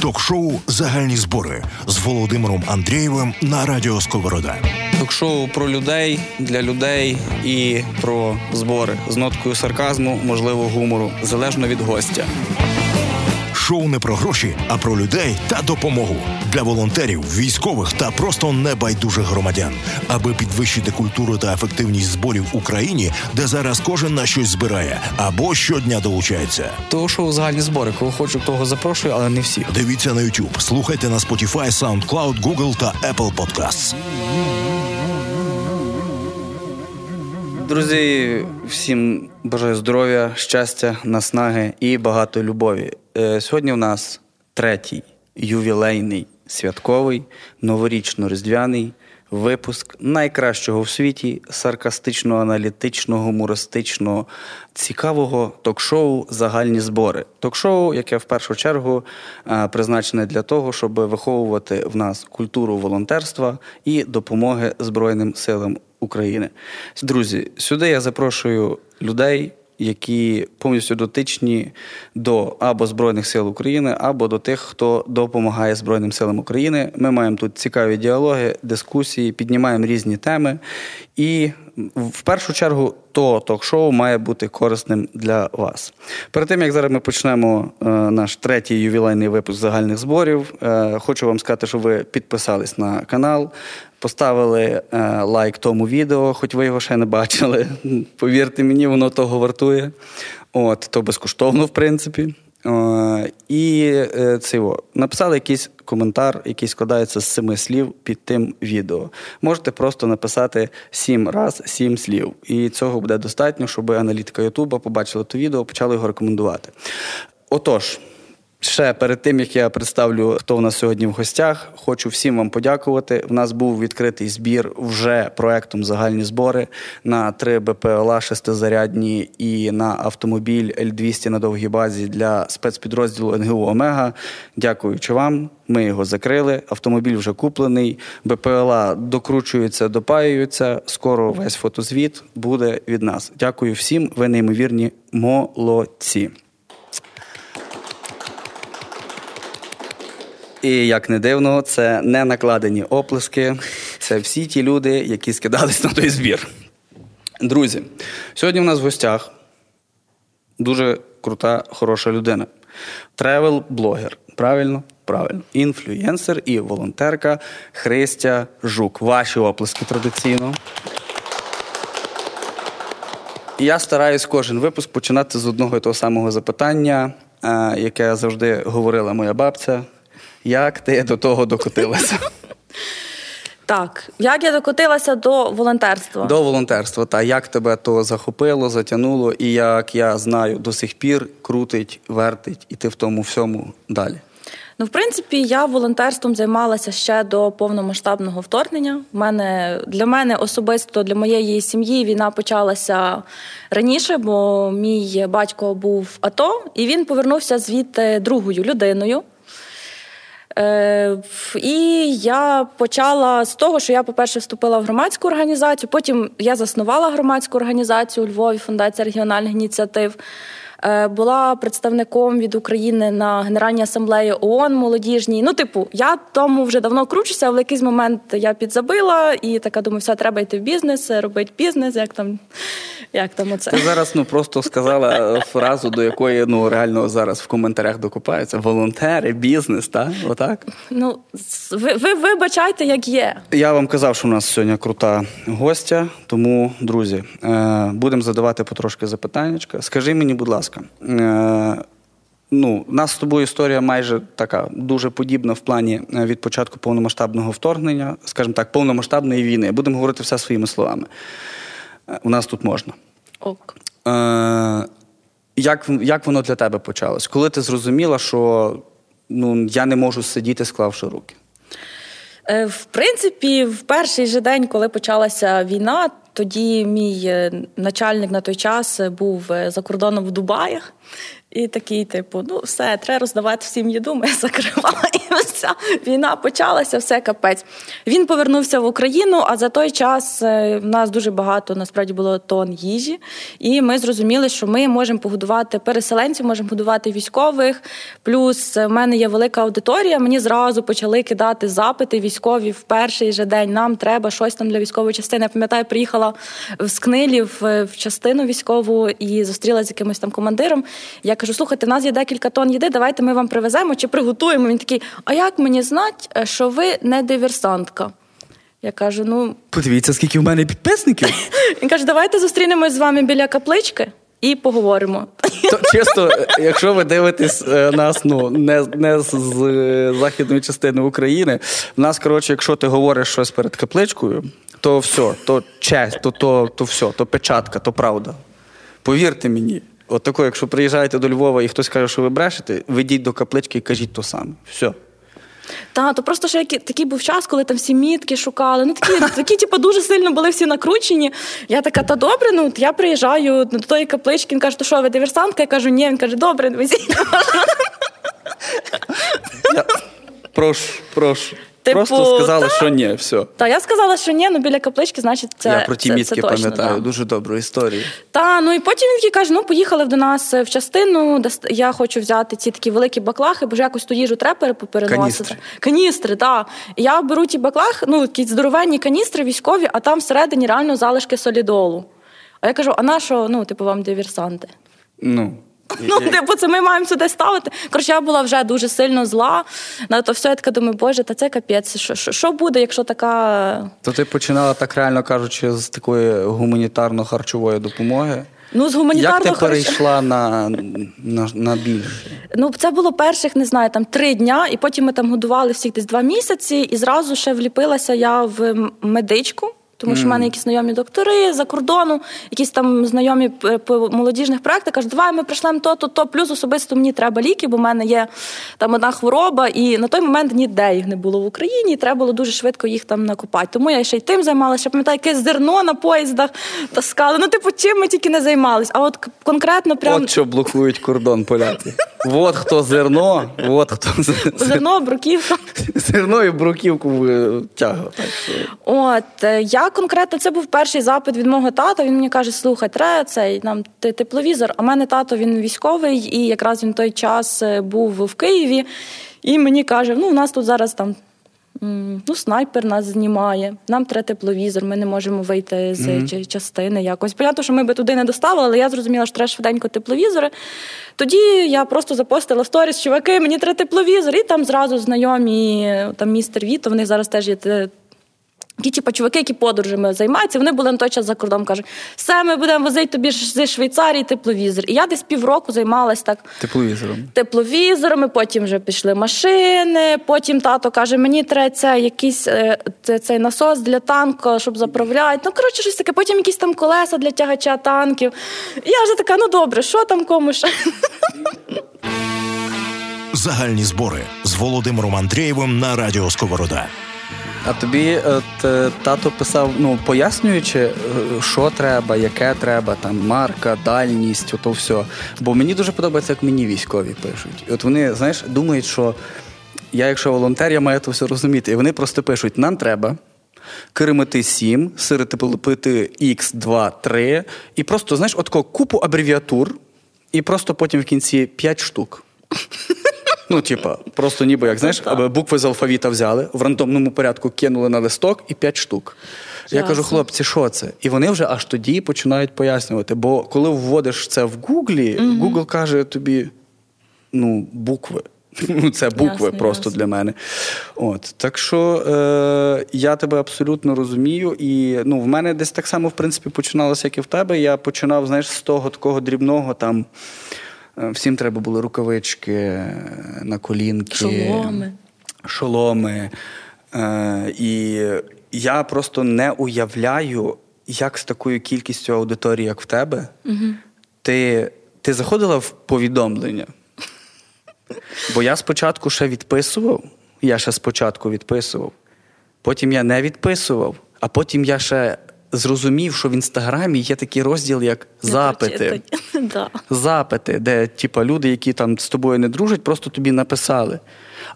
Ток-шоу Загальні збори з Володимиром Андрієвим на Радіо Сковорода. Ток-шоу про людей для людей і про збори з ноткою сарказму, можливо, гумору, залежно від гостя. Шоу не про гроші, а про людей та допомогу для волонтерів, військових та просто небайдужих громадян, аби підвищити культуру та ефективність зборів в Україні, де зараз кожен на щось збирає або щодня долучається. То шоу загальні збори. Кого хочу, того запрошую, але не всіх. Дивіться на YouTube, слухайте на Spotify, SoundCloud, Google та Apple Podcasts. Друзі, всім бажаю здоров'я, щастя, наснаги і багато любові. Е, сьогодні у нас третій ювілейний святковий новорічно-різдвяний випуск найкращого в світі саркастичного, аналітичного, гумористичного, цікавого ток-шоу Загальні збори. Ток-шоу, яке в першу чергу е, призначене для того, щоб виховувати в нас культуру волонтерства і допомоги Збройним силам України. Друзі, сюди я запрошую людей які повністю дотичні до або Збройних сил України, або до тих, хто допомагає Збройним силам України. Ми маємо тут цікаві діалоги, дискусії, піднімаємо різні теми. І в першу чергу то ток-шоу має бути корисним для вас. Перед тим як зараз ми почнемо е, наш третій ювілейний випуск загальних зборів, е, хочу вам сказати, що ви підписались на канал, поставили е, лайк тому відео, хоч ви його ще не бачили. Повірте мені, воно того вартує. От, То безкоштовно, в принципі. Е, і е, цього написали якийсь коментар, який складається з семи слів під тим відео. Можете просто написати сім раз сім слів. І цього буде достатньо, щоб аналітика Ютуба побачила то відео, почала його рекомендувати. Отож. Ще перед тим як я представлю, хто у нас сьогодні в гостях, хочу всім вам подякувати. У нас був відкритий збір вже проектом загальні збори на три БПЛА шестизарядні і на автомобіль Л-200 на довгій базі для спецпідрозділу НГУ Омега. Дякуючи вам. Ми його закрили. Автомобіль вже куплений. БПЛА докручуються, допаюються. Скоро весь фотозвіт буде від нас. Дякую всім. Ви неймовірні молодці. І як не дивно, це не накладені оплески. Це всі ті люди, які скидались на той збір. Друзі, сьогодні у нас в гостях дуже крута, хороша людина. Тревел-блогер. Правильно? Правильно. Інфлюєнсер і волонтерка Христя Жук. Ваші оплески традиційно. Я стараюсь кожен випуск починати з одного і того самого запитання, е, яке завжди говорила моя бабця. Як ти до того докотилася? Так, як я докотилася до волонтерства? До волонтерства, та як тебе то захопило, затягнуло, і як я знаю, до сих пір крутить, вертить, і ти в тому всьому далі. Ну, в принципі, я волонтерством займалася ще до повномасштабного вторгнення. В мене для мене особисто для моєї сім'ї війна почалася раніше, бо мій батько був АТО, і він повернувся звідти другою людиною. Е, і я почала з того, що я, по-перше, вступила в громадську організацію. Потім я заснувала громадську організацію у Львові, Фундація регіональних ініціатив. Е, була представником від України на Генеральній асамблеї ООН молодіжній. Ну, типу, я тому вже давно кручуся, але в якийсь момент я підзабила і така думаю, все, треба йти в бізнес, робити бізнес, як там як там оце. Ти зараз ну просто сказала фразу, до якої ну реально зараз в коментарях докупаються. Волонтери, бізнес, так? Отак? Ну, ви, ви вибачайте, як є. Я вам казав, що у нас сьогодні крута гостя, тому, друзі, е, будемо задавати потрошки запитання. Скажи мені, будь ласка ласка. Е, ну, у нас з тобою історія майже така дуже подібна в плані е, від початку повномасштабного вторгнення, скажімо так, повномасштабної війни. Будемо говорити все своїми словами. Е, у нас тут можна. Ок. Е, Як як воно для тебе почалось? Коли ти зрозуміла, що ну, я не можу сидіти, склавши руки? В принципі, в перший же день, коли почалася війна, тоді мій е, начальник на той час був е, за кордоном в Дубаях. І такий, типу, ну все, треба роздавати всім їду, ми закриваємося. Війна почалася, все капець. Він повернувся в Україну, а за той час е, в нас дуже багато насправді було тон їжі. І ми зрозуміли, що ми можемо погодувати переселенців, можемо годувати військових. Плюс в мене є велика аудиторія. Мені зразу почали кидати запити військові в перший же день. Нам треба щось там для військової частини. Я пам'ятаю, приїхала з Книлів в частину військову і зустрілася з якимось там командиром. Я кажу: слухайте, в нас є декілька тонн їди, давайте ми вам привеземо чи приготуємо. Він такий, а як мені знати, е, що ви не диверсантка? Я кажу: ну подивіться, скільки в мене підписників. Він каже, давайте зустрінемось з вами біля каплички. І поговоримо. То чисто, якщо ви дивитесь е, нас, ну не не з західної частини України, в нас коротше, якщо ти говориш щось перед капличкою, то все, то честь, то то, то все, то печатка, то правда. Повірте мені, от тако, якщо приїжджаєте до Львова і хтось каже, що ви брешете, ведіть до каплички і кажіть то саме. Все. Та, то просто ще такий був час, коли там всі мітки шукали. Ну такі, такі, типу, дуже сильно були всі накручені. Я така, та добре, ну я приїжджаю до тої каплички. Він каже, то що ви диверсантка? Я кажу, ні, він каже, добре, везіть. Прошу, прошу. Типу, Просто сказали, та, що ні, все. Та я сказала, що ні, ну біля каплички, значить, це. Я про ті це, мітки це пам'ятаю, да. дуже добру історію. Та, ну і потім він такий каже: ну, поїхали до нас в частину, де я хочу взяти ці такі великі баклахи, бо ж якось ту їжу треба переносити. Каністри, Каністри, так. Я беру ті баклахи, ну, такі здоровенні каністри військові, а там всередині реально залишки солідолу. А я кажу: а на що, ну, типу, вам диверсанти? Ну. Ну, типу, це ми маємо сюди ставити. Коротше, я була вже дуже сильно зла. На то все я така думаю, боже, та це капець. Що, що, що буде, якщо така. То ти починала так реально кажучи, з такої гуманітарно-харчової допомоги. Ну, з гуманітарного Як ти перейшла на на, на більше? Ну, це було перших, не знаю, там три дня, і потім ми там годували всіх десь два місяці, і зразу ще вліпилася я в медичку. Тому що в мене якісь знайомі доктори за кордону, якісь там знайомі по молодіжних проектах кажуть, давай ми прийшлемо то, то, то. Плюс особисто мені треба ліки, бо в мене є там одна хвороба, і на той момент ніде їх не було в Україні, і треба було дуже швидко їх там накопати. Тому я ще й тим займалася, пам'ятаю, якесь зерно на поїздах таскали. Ну, типу, чим ми тільки не займалися. А от конкретно прям... От що блокують кордон поляки. От хто зерно, от хто зерно, бруківка. Зерно і бруківку тягав. От е, я конкретно це був перший запит від мого тата. Він мені каже: слухай, треба цей нам тепловізор. А в мене тато він військовий, і якраз він той час е, був в Києві. І мені каже: ну, у нас тут зараз там. Ну, снайпер нас знімає, нам треба тепловізор, ми не можемо вийти з mm-hmm. частини якось. Понятно, що ми би туди не доставили, але я зрозуміла, що треба швиденько тепловізори. Тоді я просто запостила сторіс, чуваки, мені треба тепловізор, і там зразу знайомі там містер Віто, вони зараз теж є Ті типу, чуваки, які подорожами займаються, вони були на той час за кордоном. Кажуть, все, ми будемо возити тобі зі Швейцарії тепловізор. І я десь півроку займалась так тепловізором. Тепловізорами, потім вже пішли машини. Потім тато каже, мені треба це, якийсь е, це, цей насос для танку, щоб заправляти. Ну, коротше, щось таке. Потім якісь там колеса для тягача танків. І я вже така, ну добре, що там комусь? Загальні збори з Володимиром Андрієвим на радіо Сковорода. А тобі от, е, тато писав, ну пояснюючи, е, що треба, яке треба, там марка, дальність, ото все. Бо мені дуже подобається, як мені військові пишуть. І от вони, знаєш, думають, що я, якщо волонтер, я маю це все розуміти. І вони просто пишуть: нам треба. Керемети 7, сиротипити X, 2, 3. І просто, знаєш, от купу абревіатур, і просто потім в кінці 5 штук. Ну, типа, просто ніби як знаєш, букви з алфавіта взяли, в рандомному порядку кинули на листок і п'ять штук. Я кажу, хлопці, що це? І вони вже аж тоді починають пояснювати. Бо коли вводиш це в Гуглі, mm Google каже тобі ну, букви. Ну, це букви ясно, просто ясно. для мене. От. Так що е, я тебе абсолютно розумію. І ну, в мене десь так само, в принципі, починалося, як і в тебе. Я починав, знаєш, з того такого дрібного там. Е, всім треба були рукавички, е, на колінки, шоломи. шоломи. Е, і я просто не уявляю, як з такою кількістю аудиторії, як в тебе, угу. ти, ти заходила в повідомлення. Бо я спочатку ще відписував, я ще спочатку відписував, потім я не відписував, а потім я ще зрозумів, що в інстаграмі є такий розділ, як запити. Запити, де типа, люди, які там з тобою не дружать, просто тобі написали.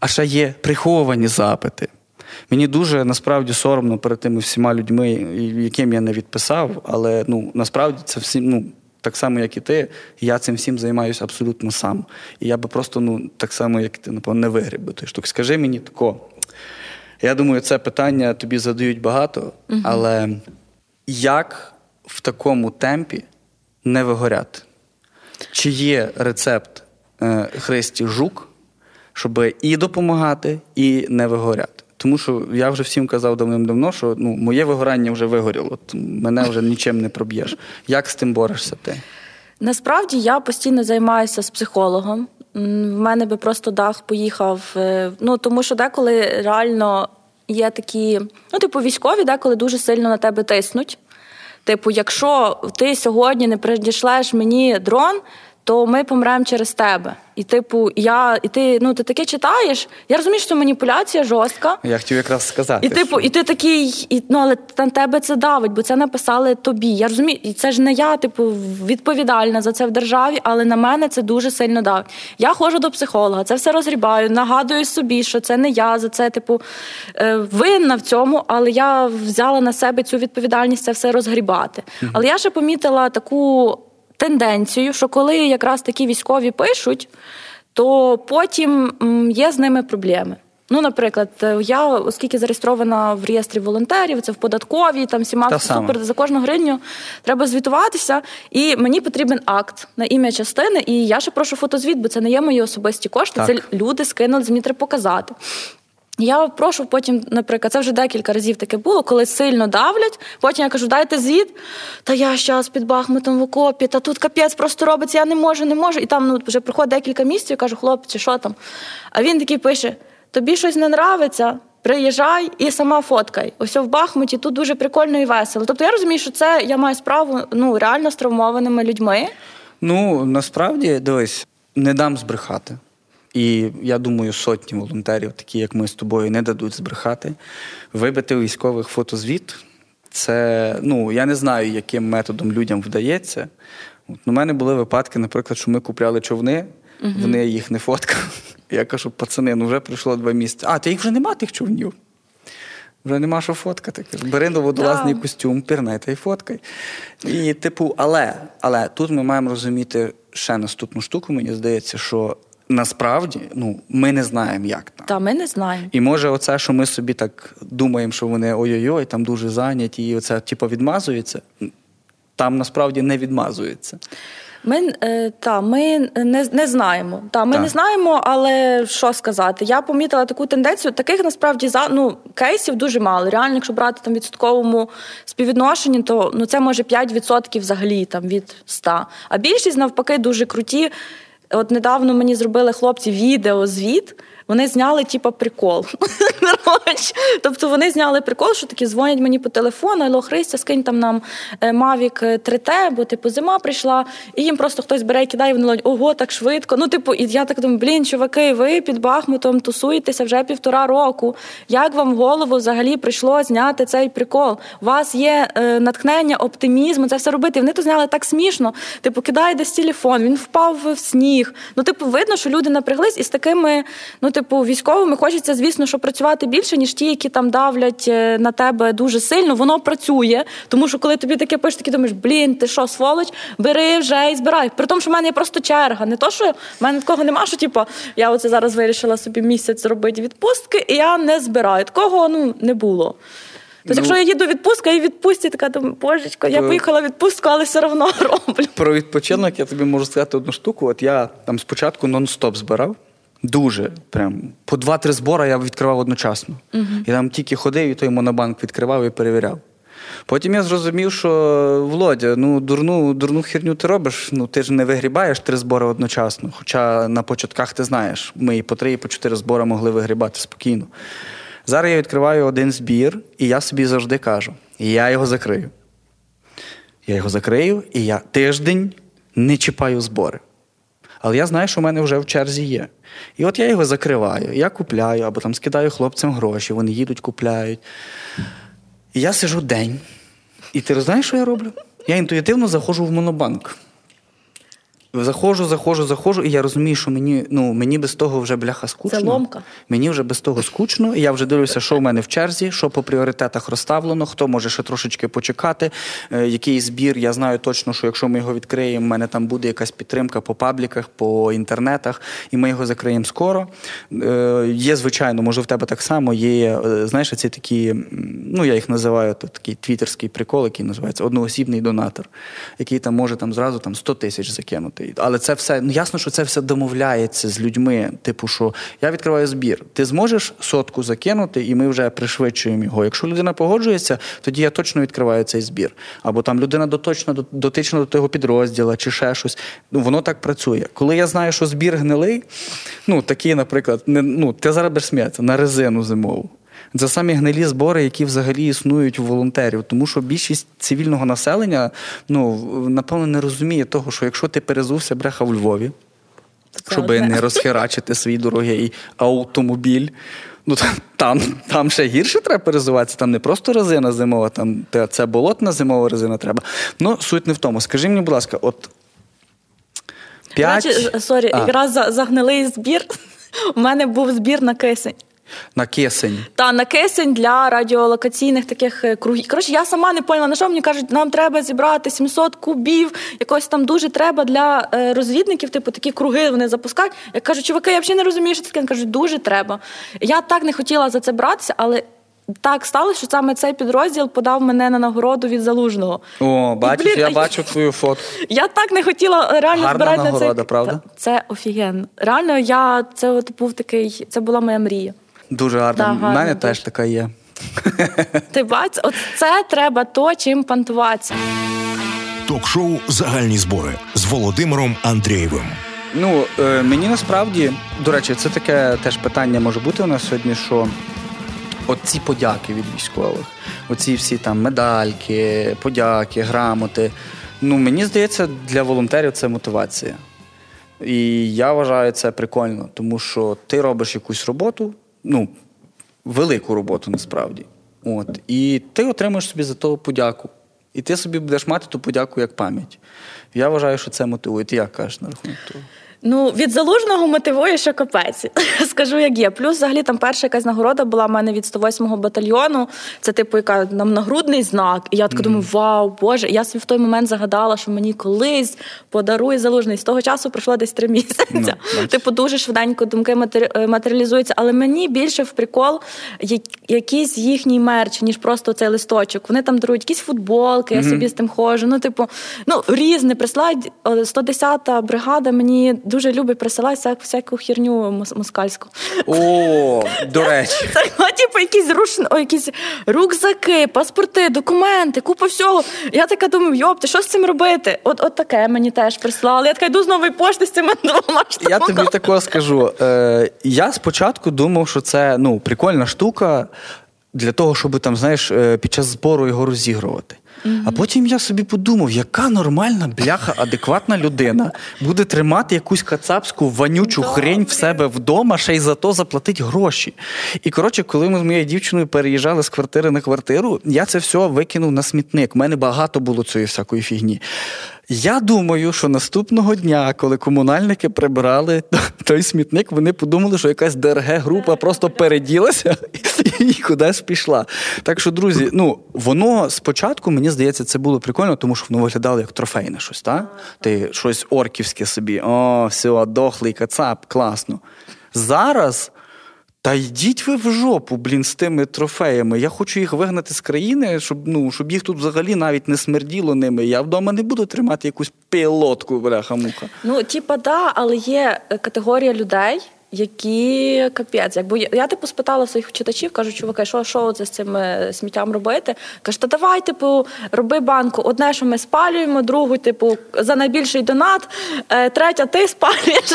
А ще є приховані запити. Мені дуже насправді соромно перед тими всіма людьми, яким я не відписав, але ну насправді це всі, ну, так само, як і ти, я цим всім займаюся абсолютно сам. І я би просто, ну, так само, як ти, напевно, не вигріб би той штук. Скажи мені тако. Я думаю, це питання тобі задають багато, але як в такому темпі не вигоряти? Чи є рецепт е, Христі Жук, щоб і допомагати, і не вигоряти? Тому що я вже всім казав давним-давно, що ну, моє вигорання вже вигоріло. Мене вже нічим не проб'єш. Як з тим борешся ти? Насправді я постійно займаюся з психологом. В мене би просто дах поїхав. Е, ну тому що деколи реально є такі, ну, типу, військові, деколи дуже сильно на тебе тиснуть. Типу, якщо ти сьогодні не придішлеш мені дрон, то ми помремо через тебе. І, типу, я, і ти ну ти таке читаєш. Я розумію, що це маніпуляція жорстка. Я хотів якраз сказати. І типу, що... і ти такий, і ну але на тебе це давить, бо це написали тобі. Я розумію, і це ж не я, типу, відповідальна за це в державі, але на мене це дуже сильно давить. Я ходжу до психолога, це все розгрібаю, нагадую собі, що це не я за це, типу, е, винна в цьому, але я взяла на себе цю відповідальність це все розгрібати. mm Але я ще помітила таку тенденцію, що коли якраз такі військові пишуть, то потім є з ними проблеми. Ну, наприклад, я, оскільки зареєстрована в реєстрі волонтерів, це в податковій, там всіма супер за кожну гривню треба звітуватися. І мені потрібен акт на ім'я частини. І я ще прошу фотозвіт, бо це не є мої особисті кошти. Так. Це люди скинули, мені треба показати. Я прошу потім, наприклад, це вже декілька разів таке було, коли сильно давлять. Потім я кажу, дайте звіт. Та я зараз під Бахмутом в окопі, та тут капець просто робиться, я не можу, не можу. І там ну, вже проходить декілька місяців, я кажу, хлопці, що там? А він такий пише: тобі щось не нравиться, приїжджай і сама фоткай. Ось в Бахмуті тут дуже прикольно і весело. Тобто я розумію, що це я маю справу ну, реально з травмованими людьми. Ну насправді дивись, не дам збрехати. І я думаю, сотні волонтерів, такі як ми з тобою, не дадуть збрехати. Вибити у військових фотозвіт. Це ну я не знаю, яким методом людям вдається. От, У мене були випадки, наприклад, що ми купляли човни, угу. вони їх не фоткали. Я кажу, пацани, ну вже пройшло два місяці. А, та їх вже нема тих човнів. Вже нема що фоткати. Бери на водолазний да. костюм, пірнай та й фоткай. І, типу, але але тут ми маємо розуміти ще наступну штуку, мені здається, що Насправді, ну ми не знаємо, як там. Та ми не знаємо. І може, оце, що ми собі так думаємо, що вони ой-ой-ой, там дуже зайняті, і оце типу, відмазується, там насправді не відмазується. Ми е, та ми не не знаємо. Та ми так. не знаємо, але що сказати? Я помітила таку тенденцію. Таких насправді за ну кейсів дуже мало. Реально, якщо брати там відсотковому співвідношенні, то ну це може 5% взагалі там від 100. А більшість навпаки дуже круті. От недавно мені зробили хлопці відеозвіт, вони зняли, типу, прикол. Тобто вони зняли прикол, що такі дзвонять мені по телефону, Алло, Христя, скинь там нам е, Mavic 3T, бо типу зима прийшла, і їм просто хтось бере і кидає, і вони ловлять, ого, так швидко. Ну, типу, і я так думаю, блін, чуваки, ви під Бахмутом тусуєтеся вже півтора року. Як вам в голову взагалі прийшло зняти цей прикол? У вас є е, натхнення, оптимізм, це все робити. І вони то зняли так смішно. Типу, кидає десь телефон, він впав в сніг. Ну, типу, видно, що люди напряглись і з такими, ну, типу, військовими хочеться, звісно, що працювати більше, ніж ті, які там давлять е, на тебе дуже сильно. Воно працює. Тому що коли тобі таке пишуть, ти думаєш, блін, ти що, сволоч, бери вже і збирай. При тому, що в мене є просто черга. Не то, що в мене такого нема, що типу, я оце зараз вирішила собі місяць зробити відпустки, і я не збираю. Такого ну не було. Тобто, ну, якщо я їду відпустка і відпустять, така думаю, божечко, я поїхала відпустку, але все одно роблю. Про відпочинок я тобі можу сказати одну штуку. От я там спочатку нон-стоп збирав. Дуже прям по два-три збори я відкривав одночасно. Uh-huh. І там тільки ходив, і той монобанк відкривав і перевіряв. Потім я зрозумів, що Володя, ну дурну дурну херню ти робиш, ну ти ж не вигрібаєш три збори одночасно. Хоча на початках ти знаєш, ми і по три, і по чотири збори могли вигрібати спокійно. Зараз я відкриваю один збір, і я собі завжди кажу: я його закрию. Я його закрию, і я тиждень не чіпаю збори. Але я знаю, що в мене вже в черзі є. І от я його закриваю, я купляю або там скидаю хлопцям гроші, вони їдуть, купляють. І я сижу день, І ти знаєш, що я роблю? Я інтуїтивно заходжу в монобанк. Заходжу, заходжу, заходжу, і я розумію, що мені ну, мені без того вже бляха скучно. Це ломка. Мені вже без того скучно. і Я вже дивлюся, що в мене в черзі, що по пріоритетах розставлено, хто може ще трошечки почекати, е, який збір. Я знаю точно, що якщо ми його відкриємо, в мене там буде якась підтримка по пабліках, по інтернетах, і ми його закриємо скоро. Е, Є, звичайно, може в тебе так само, є, е, знаєш, ці такі, ну я їх називаю то, такий твіттерський прикол, який називається одноосібний донатор, який там може там зразу там 100 тисяч закинути. Але це все, ну ясно, що це все домовляється з людьми. Типу, що я відкриваю збір. Ти зможеш сотку закинути, і ми вже пришвидшуємо його. Якщо людина погоджується, тоді я точно відкриваю цей збір. Або там людина доточна, дотична до того підрозділу, чи ще щось. Ну воно так працює. Коли я знаю, що збір гнилий, ну такий, наприклад, не ну ти зараз сміятися на резину зимову. Це самі гнилі збори, які взагалі існують у волонтерів, тому що більшість цивільного населення ну напевно не розуміє того, що якщо ти перезувся бреха в Львові, щоб не розхерачити свій дорогий автомобіль. Ну там там ще гірше треба перезуватися, там не просто резина зимова, там це болотна зимова резина треба. Ну, суть не в тому. Скажи мені, будь ласка, от. П'ять... Sorry, якраз за, за гнилий збір. У мене був збір на кисень. На кисень. Та на кисень для радіолокаційних таких е, кругів. Коротше, я сама не поняла, на що мені кажуть, нам треба зібрати 700 кубів, якось там дуже треба для е, розвідників, типу такі круги вони запускають. Я кажу, чуваки, я взагалі не розумію, що це таке. Вони кажуть, дуже треба. Я так не хотіла за це братися, але. Так сталося, що саме цей підрозділ подав мене на нагороду від залужного. О, бачиш, блін, я бачу твою фотку. Я так не хотіла реально Гарна збирати нагорода, на цей... правда? Це офіген. Реально, я це от був такий, це була моя мрія. Дуже гарно. У да, мене дуже. теж така є. Ти бач, от це треба то, чим пантуватися. Ток-шоу Загальні збори з Володимиром Андрієвим. Ну, е, мені насправді, до речі, це таке теж питання може бути у нас сьогодні, що от ці подяки від військових, оці всі там медальки, подяки, грамоти. Ну, мені здається, для волонтерів це мотивація. І я вважаю це прикольно, тому що ти робиш якусь роботу, ну, велику роботу насправді. От. І ти отримаєш собі за то подяку. І ти собі будеш мати ту подяку як пам'ять. Я вважаю, що це мотивує. Ти як кажеш на рахунок того? Ну, від залужного мотивує, що капець. Скажу, як є. Плюс, взагалі, там перша якась нагорода була в мене від 108-го батальйону. Це, типу, яка нам нагрудний знак. І я така mm-hmm. думаю, вау, Боже. Я собі в той момент загадала, що мені колись подарує залужний. З того часу пройшло десь три місяці. No, типу, дуже швиденько думки е, матеріалізуються. Але мені більше в прикол якийсь їхній мерч, ніж просто цей листочок. Вони там дарують якісь футболки, mm-hmm. я собі з тим ходжу. Ну, типу, ну, різне прислають. 110-та бригада мені дуже любить присилати всяку, херню москальську. О, до речі. Це ну, типу, якісь руш... О, якісь рюкзаки, паспорти, документи, купа всього. Я така думаю, йоп, ти що з цим робити? От от таке мені теж прислали. Я така йду з нової пошти з цими двома штуками. Я тобі такого скажу. Е, Я спочатку думав, що це ну, прикольна штука для того, щоб там, знаєш, е, під час збору його розігрувати. Mm-hmm. А потім я собі подумав, яка нормальна бляха, адекватна людина буде тримати якусь кацапську вонючу Добре. хрень в себе вдома, ще й за то заплатить гроші. І коротше, коли ми з моєю дівчиною переїжджали з квартири на квартиру, я це все викинув на смітник. У мене багато було цієї всякої фігні. Я думаю, що наступного дня, коли комунальники прибирали той смітник, вони подумали, що якась ДРГ-група просто переділася і кудись пішла. Так що, друзі, ну воно спочатку, мені здається, це було прикольно, тому що воно виглядало як трофейне щось, так? Ти щось орківське собі, о, все, дохлий кацап, класно. Зараз та йдіть ви в жопу, блін, з тими трофеями. Я хочу їх вигнати з країни, щоб ну, щоб їх тут взагалі навіть не смерділо ними. Я вдома не буду тримати якусь пілотку, бляха-муха. Ну, типа, да, але є категорія людей. Які капець, якби я, я типу спитала своїх читачів, кажу, чуваки, що що це з цим е, сміттям робити? Кажу, та давай, типу, роби банку. Одне, що ми спалюємо, другу, типу, за найбільший донат, е, третя, ти спалюєш.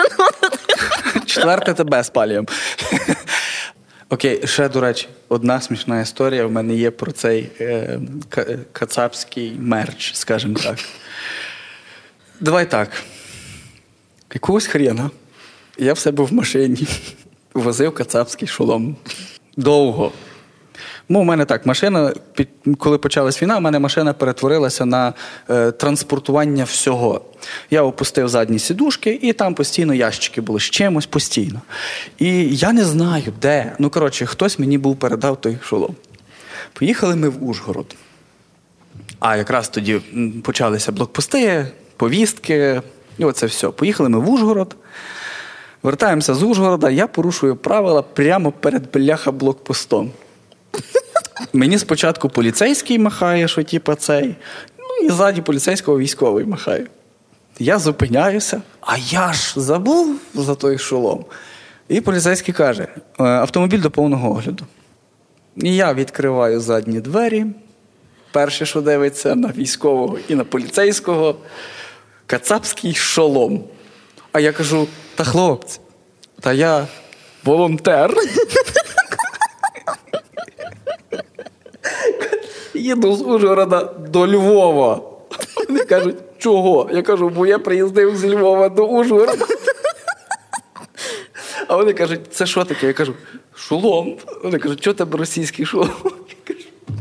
Четверте тебе спалюємо. Окей, ще, до речі, одна смішна історія в мене є про цей е, кацапський мерч, скажімо так. Давай так. Якогось хрена я в себе в машині возив кацапський шолом. Довго. Ну, у мене так, машина, коли почалась війна, у мене машина перетворилася на е, транспортування всього. Я опустив задні сідушки, і там постійно ящики були з чимось постійно. І я не знаю, де. Ну, коротше, хтось мені був передав той шолом. Поїхали ми в Ужгород. А якраз тоді почалися блокпости, повістки, і оце все. Поїхали ми в Ужгород. Вертаємося з Ужгорода, я порушую правила прямо перед бляха блокпостом. Мені спочатку поліцейський махає, що типа цей, ну і ззаді поліцейського військовий махає. Я зупиняюся, а я ж забув за той шолом. І поліцейський каже: «Е, автомобіль до повного огляду. І я відкриваю задні двері. Перше, що дивиться на військового і на поліцейського, кацапський шолом. А я кажу: та хлопці, та я волонтер. Їду з Ужгорода до Львова. Вони кажуть, чого? Я кажу, бо я приїздив з Львова до Ужгорода. А вони кажуть, це що таке? Я кажу, шолом. Вони кажуть, що тебе російський шолом?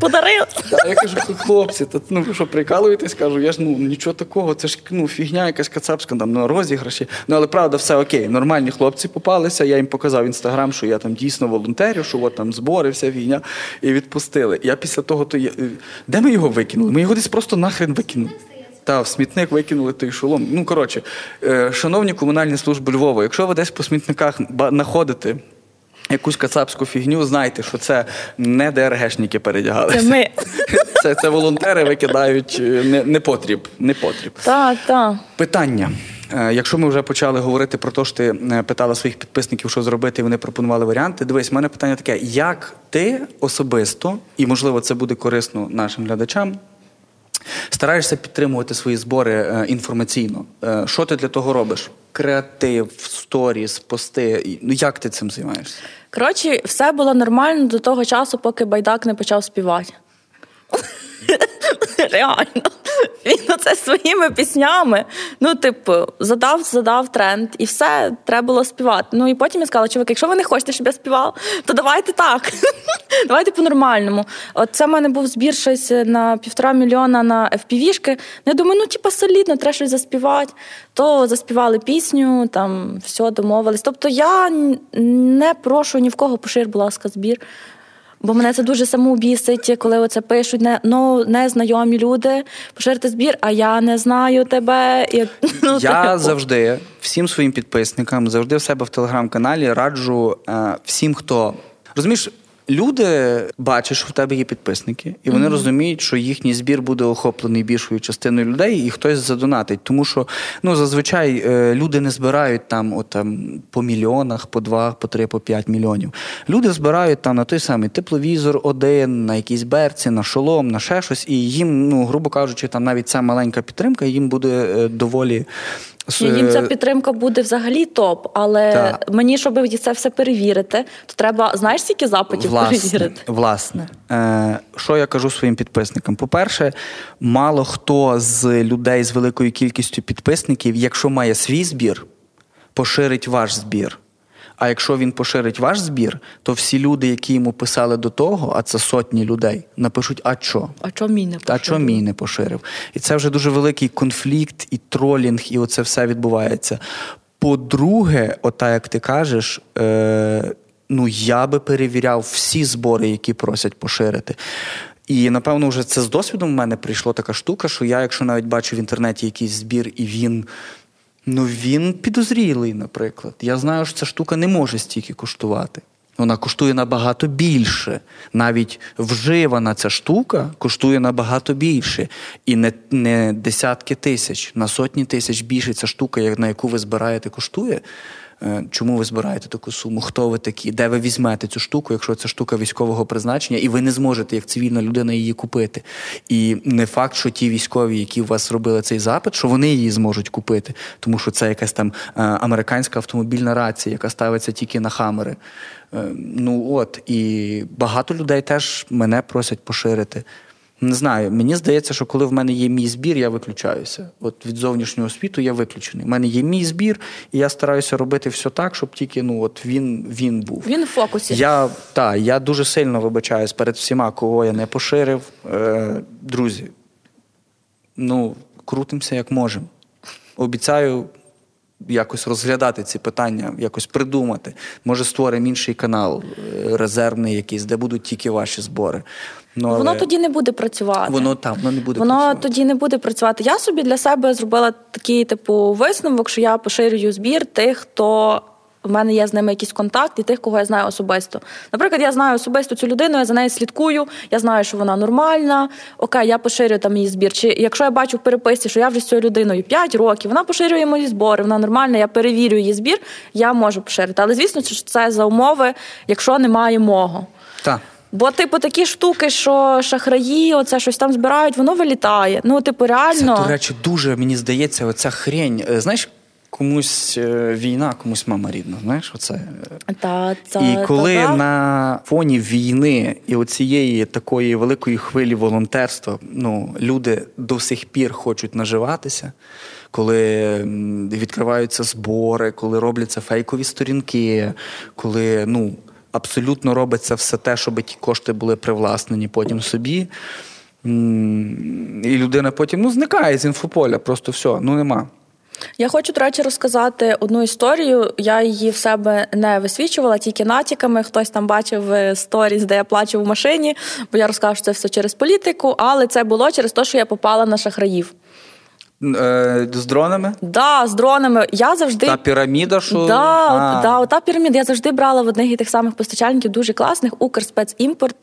Подарили. А я кажу, хлопці, та ну ви що прикалуєтесь? Кажу, я ж ну нічого такого, це ж ну фігня, якась кацапська там ну, розіграші. Ну але правда, все окей. Нормальні хлопці попалися. Я їм показав інстаграм, що я там дійсно волонтерю, що от там збори, вся фігня, і відпустили. Я після того, то я... де ми його викинули? Ми його десь просто нахрен викинули. Та, в смітник викинули той шолом. Ну, коротше, е, шановні комунальні служби Львова, якщо ви десь по смітниках знаходите якусь кацапську фігню, знайте, що це не ДРГшники передягалися. Це ми. Це, це волонтери викидають е, не, не потріб. Не потріб. Так, так. Питання. Е, якщо ми вже почали говорити про те, що ти е, питала своїх підписників, що зробити, і вони пропонували варіанти. Дивись, в мене питання таке: як ти особисто, і можливо це буде корисно нашим глядачам, стараєшся підтримувати свої збори інформаційно? Що ти для того робиш? Креатив, сторіс, пости. Ну як ти цим займаєшся? Коротше, все було нормально до того часу, поки байдак не почав співати. Реально. Він оце своїми піснями. Ну, типу, задав, задав тренд, і все, треба було співати. Ну і потім я сказала, чоловік, якщо ви не хочете, щоб я співав, то давайте так. давайте по-нормальному. От це в мене був збір щось на півтора мільйона на FPV-шки. Я думаю, ну типа солідно, треба щось заспівати. То заспівали пісню, там все домовились. Тобто я не прошу ні в кого пошир, будь ласка, збір. Бо мене це дуже самоубісить, коли оце пишуть не ну, незнайомі люди, поширити збір, а я не знаю тебе. І, ну, Я так. завжди всім своїм підписникам, завжди в себе в телеграм-каналі раджу е, всім, хто розумієш, Люди бачать, що в тебе є підписники, і вони mm-hmm. розуміють, що їхній збір буде охоплений більшою частиною людей, і хтось задонатить. Тому що ну зазвичай е, люди не збирають там от, там, по мільйонах, по два, по три, по п'ять мільйонів. Люди збирають там на той самий тепловізор, один, на якійсь берці, на шолом, на ще щось, і їм, ну грубо кажучи, там навіть ця маленька підтримка їм буде е, доволі їм ця підтримка буде взагалі топ, але Та. мені, щоб це все перевірити, то треба, знаєш, скільки запитів власне, перевірити? Власне, Е, що я кажу своїм підписникам? По-перше, мало хто з людей з великою кількістю підписників, якщо має свій збір, поширить ваш збір. А якщо він поширить ваш збір, то всі люди, які йому писали до того, а це сотні людей, напишуть: а що? А що мій не поширив? А що мій не поширив? І це вже дуже великий конфлікт, і тролінг, і оце все відбувається. По-друге, ота, як ти кажеш, е, ну я би перевіряв всі збори, які просять поширити. І напевно, вже це з досвідом в мене прийшла така штука, що я, якщо навіть бачу в інтернеті якийсь збір, і він Ну він підозрілий, наприклад. Я знаю, що ця штука не може стільки коштувати. Вона коштує набагато більше. Навіть вживана ця штука коштує набагато більше. І не не десятки тисяч, на сотні тисяч більше ця штука, на яку ви збираєте, коштує. Е, чому ви збираєте таку суму? Хто ви такі? Де ви візьмете цю штуку, якщо це штука військового призначення, і ви не зможете як цивільна людина її купити? І не факт, що ті військові, які у вас робили цей запит, що вони її зможуть купити, тому що це якась там е, американська автомобільна рація, яка ставиться тільки на хамери. Е, ну от і багато людей теж мене просять поширити. Не знаю, мені здається, що коли в мене є мій збір, я виключаюся. От від зовнішнього світу я виключений. У мене є мій збір, і я стараюся робити все так, щоб тільки ну от він він був. Він в фокусі. Я та, я дуже сильно вибачаюсь перед всіма, кого я не поширив. Е, Друзі, ну крутимося як можемо. Обіцяю. Якось розглядати ці питання, якось придумати. Може, створимо інший канал, е, резервний якийсь, де будуть тільки ваші збори. Ну, але... Воно тоді не буде працювати. Воно там воно не буде воно працювати. тоді не буде працювати. Я собі для себе зробила такий типу висновок, що я поширюю збір тих, хто. В мене є з ними якийсь контакт і тих, кого я знаю особисто. Наприклад, я знаю особисто цю людину, я за нею слідкую, я знаю, що вона нормальна. Окей, я поширюю там її збір. Чи якщо я бачу в переписці, що я вже з цією людиною 5 років, вона поширює мої збори, вона нормальна, я перевірю її збір, я можу поширити. Але звісно, це за умови, якщо немає мого. Так. Бо, типу, такі штуки, що шахраї, оце щось там збирають, воно вилітає. Ну, типу, реально. Це, до речі, дуже мені здається, оця хрень. Е, знаєш, комусь е, війна, комусь мама рідна. Знаєш, оце. Та, та, І коли та, та. на фоні війни і оцієї такої великої хвилі волонтерства, ну, люди до сих пір хочуть наживатися. Коли відкриваються збори, коли робляться фейкові сторінки, коли ну абсолютно робиться все те, щоб ті кошти були привласнені потім собі. І людина потім ну, зникає з інфополя, просто все, ну нема. Я хочу, до речі, розказати одну історію. Я її в себе не висвічувала, тільки натяками. Хтось там бачив сторіс, де я плачу в машині, бо я розкажу, що це все через політику, але це було через те, що я попала на шахраїв. Е, з дронами? Да, з дронами. Я завжди та піраміда, що да, да, та піраміда. Я завжди брала в одних і тих самих постачальників, дуже класних. Укрспецімпорт.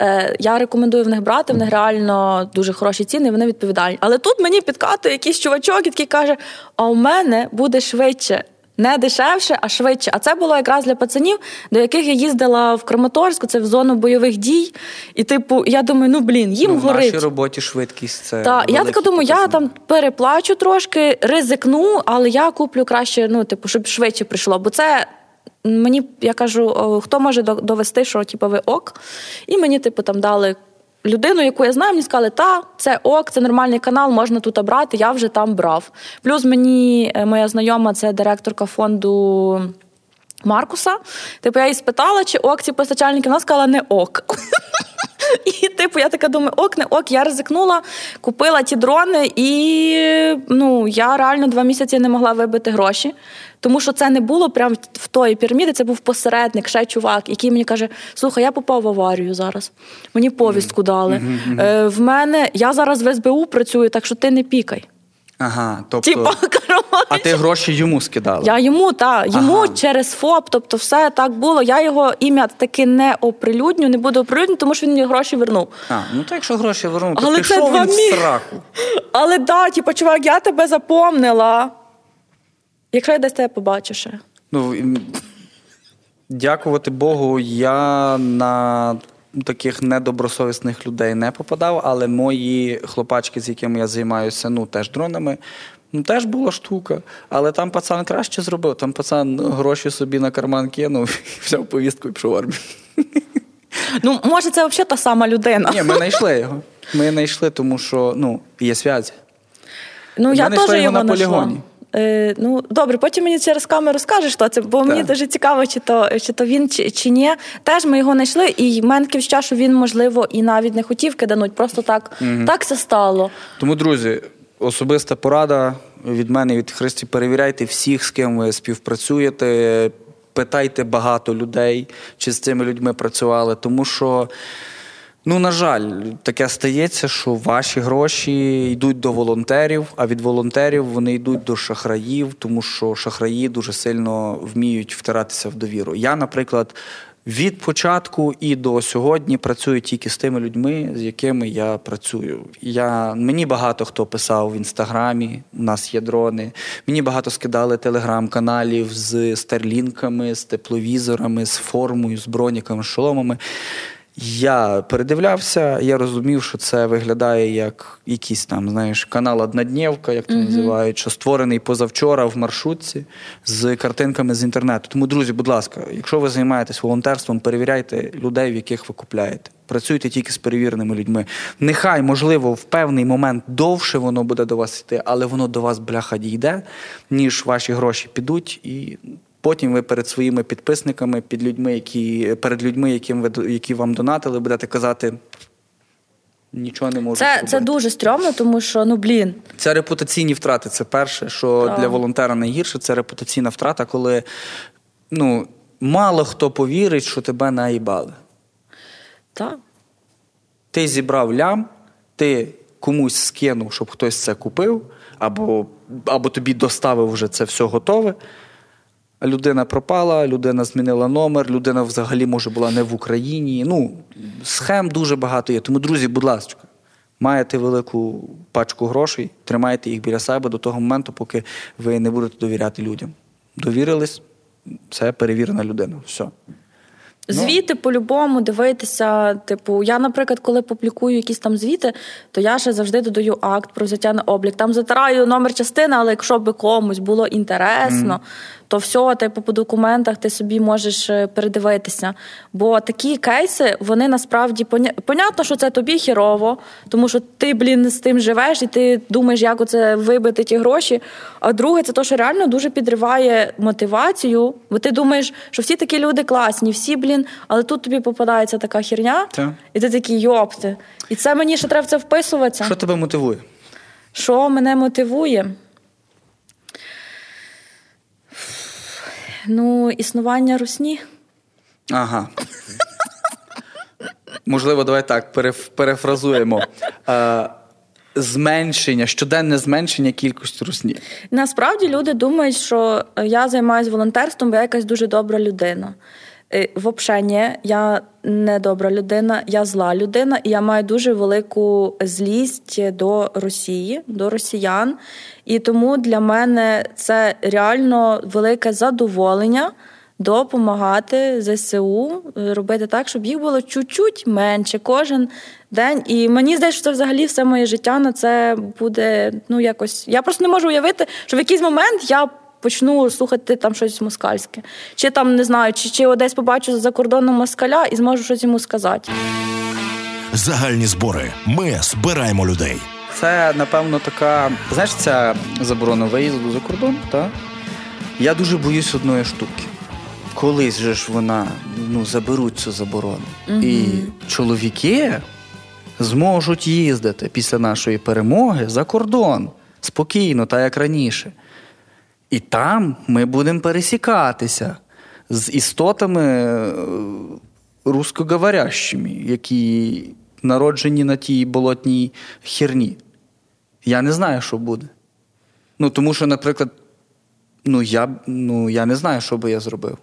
Е, Я рекомендую в них брати. В них реально дуже хороші ціни. Вони відповідальні. Але тут мені підкатує якийсь чувачок, який каже: а у мене буде швидше не дешевше, а швидше. А це було якраз для пацанів, до яких я їздила в Краматорську, це в зону бойових дій. І, типу, я думаю, ну блін, їм ну, горить. В нашій роботі швидкість це. Так, я така думаю, я там переплачу трошки, ризикну, але я куплю краще, ну, типу, щоб швидше прийшло. Бо це. Мені я кажу, хто може довести, що типу, ви ок, і мені, типу, там дали людину, яку я знаю, мені сказали, та це ок, це нормальний канал, можна тут брати. Я вже там брав. Плюс мені е, моя знайома, це директорка фонду. Маркуса, типу, я її спитала, чи ок ці постачальники, вона сказала не ок. І, типу, я така думаю, ок, не ок, я ризикнула, купила ті дрони, і ну, я реально два місяці не могла вибити гроші. Тому що це не було прямо в тої піраміди, це був посередник, ще чувак, який мені каже: слухай, я попав в аварію зараз. Мені повістку дали. Mm-hmm. Е, В мене я зараз в СБУ працюю, так що ти не пікай. Ага, тобто... Тіпа, а ти гроші йому скидала? Я йому, так, йому ага. через ФОП, тобто все так було. Я його ім'я таки не оприлюдню, не буду оприлюдню, тому що він мені гроші вернув. А, ну то якщо гроші вернув, то Але пішов це він мі... в сраку. Але да, типу, чувак, я тебе запомнила. Якщо я десь тебе побачу ще. Ну, Дякувати Богу, я на таких недобросовісних людей не попадав, але мої хлопачки, з якими я займаюся, ну теж дронами. Ну, теж була штука, але там пацан краще зробив. Там пацан гроші собі на карман кинув, взяв повістку і пішов в армію. Ну, може, це взагалі та сама людина. Ні, ми знайшли його. Ми знайшли, тому що ну, є зв'язі. Ну, ми я теж його, його на полігоні. Е, ну добре, потім мені через камеру скажеш, що це, бо так. мені дуже цікаво, чи то чи то він, чи чи ні. Теж ми його знайшли, і в мене таке відчуття, що він, можливо, і навіть не хотів кидануть, просто так угу. так це стало. Тому, друзі, особиста порада від мене, від Христі, перевіряйте всіх, з ким ви співпрацюєте. Питайте багато людей, чи з цими людьми працювали, тому що. Ну, на жаль, таке стається, що ваші гроші йдуть до волонтерів, а від волонтерів вони йдуть до шахраїв, тому що шахраї дуже сильно вміють втиратися в довіру. Я, наприклад, від початку і до сьогодні працюю тільки з тими людьми, з якими я працюю. Я, Мені багато хто писав в інстаграмі, у нас є дрони. Мені багато скидали телеграм-каналів з старлінками, з тепловізорами, з формою, з броніками, з шоломами. Я передивлявся, я розумів, що це виглядає як якийсь там, знаєш, канал Одноднєвка, як то uh-huh. називають, що створений позавчора в маршрутці з картинками з інтернету. Тому, друзі, будь ласка, якщо ви займаєтесь волонтерством, перевіряйте людей, в яких ви купляєте. Працюйте тільки з перевіреними людьми. Нехай, можливо, в певний момент довше воно буде до вас йти, але воно до вас, бляха, дійде, ніж ваші гроші підуть і. Потім ви перед своїми підписниками, під людьми, які перед людьми, яким ви які вам донатили, будете казати. Нічого не можу. Це це дуже стрьомно, тому що ну блін. Це репутаційні втрати. Це перше, що так. для волонтера найгірше, це репутаційна втрата, коли ну, мало хто повірить, що тебе наїбали. Так. Ти зібрав лям, ти комусь скинув, щоб хтось це купив, або, або тобі доставив вже це все готове людина пропала, людина змінила номер, людина взагалі може була не в Україні. Ну, схем дуже багато є. Тому, друзі, будь ласка, маєте велику пачку грошей, тримайте їх біля себе до того моменту, поки ви не будете довіряти людям. Довірились, це перевірена людина. Все. Ну. Звіти по-любому дивитися. Типу, я, наприклад, коли публікую якісь там звіти, то я ще завжди додаю акт про взяття на облік. Там затираю номер частини, але якщо би комусь було інтересно, mm то все, типу, по документах ти собі можеш е, передивитися. Бо такі кейси, вони насправді понятно, що це тобі хірово, тому що ти, блін, з тим живеш, і ти думаєш, як оце вибити ті гроші. А друге, це то, що реально дуже підриває мотивацію, бо ти думаєш, що всі такі люди класні, всі, блін, але тут тобі попадається така херня, так. і ти такий йопти. І це мені ще треба в це вписуватися. Що тебе мотивує? Що мене мотивує? Ну, існування русні. Ага. Можливо, давай так перефразуємо. Е, зменшення, щоденне зменшення кількості русні. Насправді люди думають, що я займаюся волонтерством, бо я якась дуже добра людина. Е, взагалі, ні, я не добра людина, я зла людина, і я маю дуже велику злість до Росії, до росіян. І тому для мене це реально велике задоволення допомагати ЗСУ, робити так, щоб їх було чуть-чуть менше кожен день. І мені здається, що це взагалі все моє життя на це буде ну якось. Я просто не можу уявити, що в якийсь момент я почну слухати там щось москальське. Чи там не знаю, чи чи десь побачу за кордоном москаля і зможу щось йому сказати. Загальні збори. Ми збираємо людей. Це, напевно, така, знаєш, ця заборона виїзду за кордон, так? Я дуже боюсь одної штуки. Колись же ж вона ну, заберуть цю заборону. Угу. І чоловіки зможуть їздити після нашої перемоги за кордон спокійно, так як раніше. І там ми будемо пересікатися з істотами е, рускоговорящими, які народжені на тій болотній херні. Я не знаю, що буде. Ну, тому що, наприклад, ну, я ну, я не знаю, що би я зробив.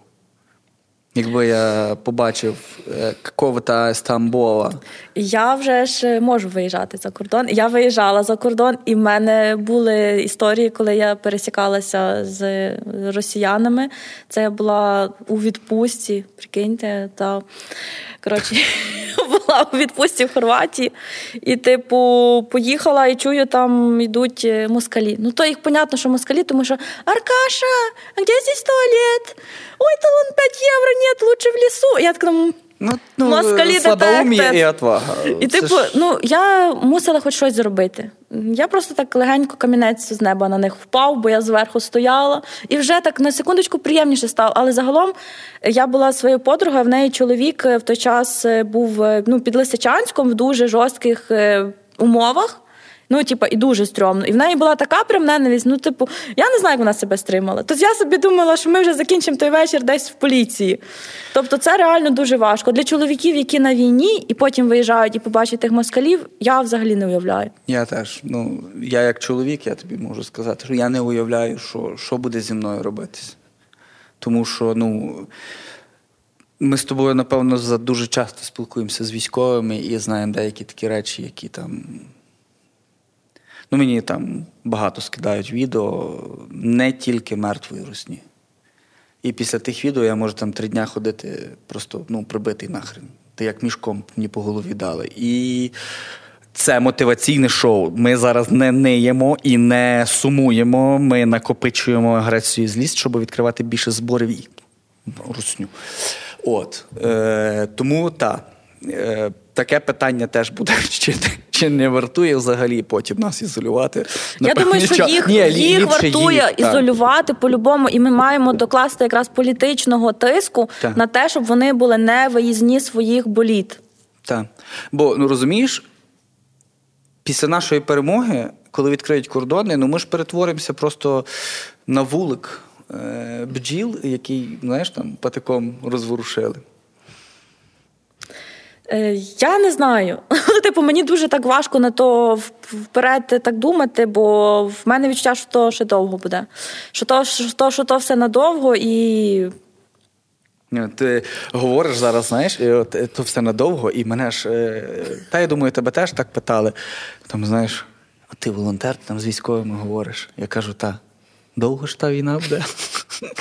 Якби я побачив е, какого-то Стамбола. Я вже ж можу виїжджати за кордон. Я виїжджала за кордон, і в мене були історії, коли я пересікалася з росіянами. Це я була у відпустці, прикиньте, та коротше, була у відпустці в Хорватії, і, типу, поїхала і чую, там йдуть москалі. Ну, то їх понятно, що москалі, тому що Аркаша, а де здесь туалет? Ой, то вон 5 євро, ні, лучше в лісу. Я така, Ну, ну Москалі детектор. і отвага. І типу, ж... ну я мусила хоч щось зробити. Я просто так легенько камінець з неба на них впав, бо я зверху стояла, і вже так на секундочку приємніше стало. Але загалом я була своєю подругою, в неї чоловік в той час був ну, під Лисичанськом в дуже жорстких е, умовах. Ну, типу, і дуже стрьомно. І в неї була така прям ненависть. Ну, типу, я не знаю, як вона себе стримала. Тобто я собі думала, що ми вже закінчимо той вечір десь в поліції. Тобто, це реально дуже важко. Для чоловіків, які на війні, і потім виїжджають і побачать тих москалів, я взагалі не уявляю. Я теж. Ну, я як чоловік, я тобі можу сказати, що я не уявляю, що, що буде зі мною робитися. Тому що, ну. Ми з тобою, напевно, дуже часто спілкуємося з військовими і знаємо деякі такі речі, які там Ну, Мені там багато скидають відео, не тільки мертвої русні. І після тих відео я можу там три дня ходити, просто ну, прибитий нахрен. Ти як мішком мені по голові дали. І це мотиваційне шоу. Ми зараз не ниємо і не сумуємо. Ми накопичуємо агресію і злість, щоб відкривати більше зборів і русню. От. Е, Тому так. Е, таке питання теж буде вчити. Чи не вартує взагалі потім нас ізолювати? Я думаю, що їх Ні, їх вартує їх, так. ізолювати по-любому, і ми маємо докласти якраз політичного тиску Так. на те, щоб вони були не виїзні своїх боліт. Так. Бо ну розумієш, після нашої перемоги, коли відкриють кордони, ну ми ж перетворимося просто на вулик е, бджіл, який, знаєш, там патиком розворушили. Е, Я не знаю. Типу, мені дуже так важко на то вперед так думати, бо в мене відчуття, що то ще довго буде. Що то, що то, що то все надовго, і Ти говориш зараз, знаєш, і от е, то все надовго, і мене ж, е, та я думаю, тебе теж так питали. Там, знаєш, а ти волонтер, ти там з військовими говориш. Я кажу, та, довго ж та війна буде?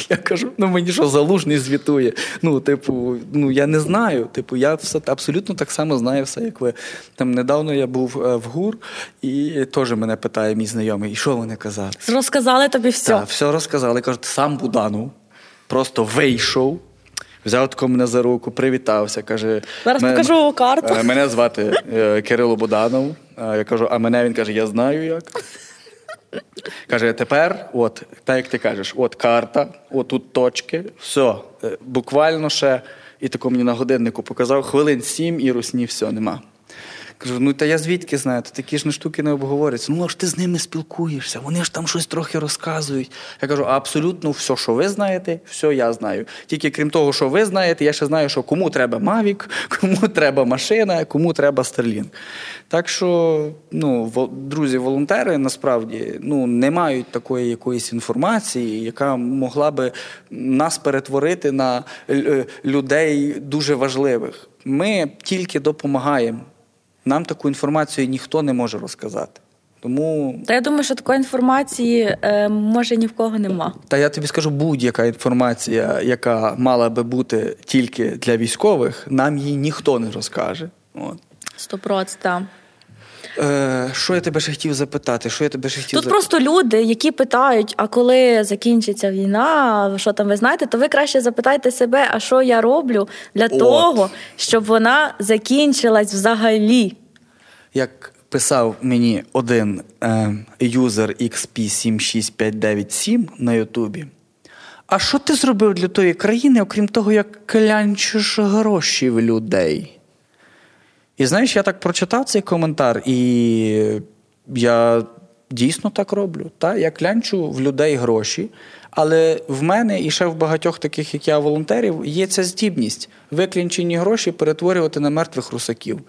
Я кажу, ну мені що залужний звітує. Ну, типу, ну я не знаю. Типу, я все абсолютно так само знаю все, як ви. Там недавно я був е, в ГУР, і теж мене питає мій знайомий, і що вони казали? розказали тобі все. Так, все розказали. Кажуть, сам Буданов просто вийшов, взяв тако мене за руку, привітався. Каже, Зараз «Мене- покажу карту». е, Мене звати е, Кирило Буданов. Я кажу, а мене він каже, я знаю як. Каже, тепер, от, так як ти кажеш, от карта, от тут точки, все, е, буквально ще, і тако мені на годиннику показав, хвилин сім і русні, все, нема. Кажу, ну та я звідки знаю, то такі ж не штуки не обговорюються. Ну, а ж ти з ними спілкуєшся, вони ж там щось трохи розказують. Я кажу, абсолютно все, що ви знаєте, все я знаю. Тільки крім того, що ви знаєте, я ще знаю, що кому треба Мавік, кому треба машина, кому треба Starlink. Так що, ну, во- друзі, волонтери насправді ну, не мають такої якоїсь інформації, яка могла би нас перетворити на е, людей дуже важливих. Ми тільки допомагаємо. Нам таку інформацію ніхто не може розказати. Тому, Та я думаю, що такої інформації е, може ні в кого нема. та я тобі скажу, будь-яка інформація, яка мала би бути тільки для військових, нам її ніхто не розкаже. От. Сто процентів. Е, що я тебе ще хотів запитати? Що я тебе ще хотів Тут за- просто люди, які питають, а коли закінчиться війна, що там ви знаєте, то ви краще запитайте себе, а що я роблю для От. того, щоб вона закінчилась взагалі. Як писав мені один е, юзер XP76597 на Ютубі. А що ти зробив для тої країни, окрім того, як клянчиш гроші в людей? І знаєш, я так прочитав цей коментар, і я дійсно так роблю. Та? Я клянчу в людей гроші, але в мене і ще в багатьох таких, як я, волонтерів, є ця здібність виклянчені гроші перетворювати на мертвих русаків.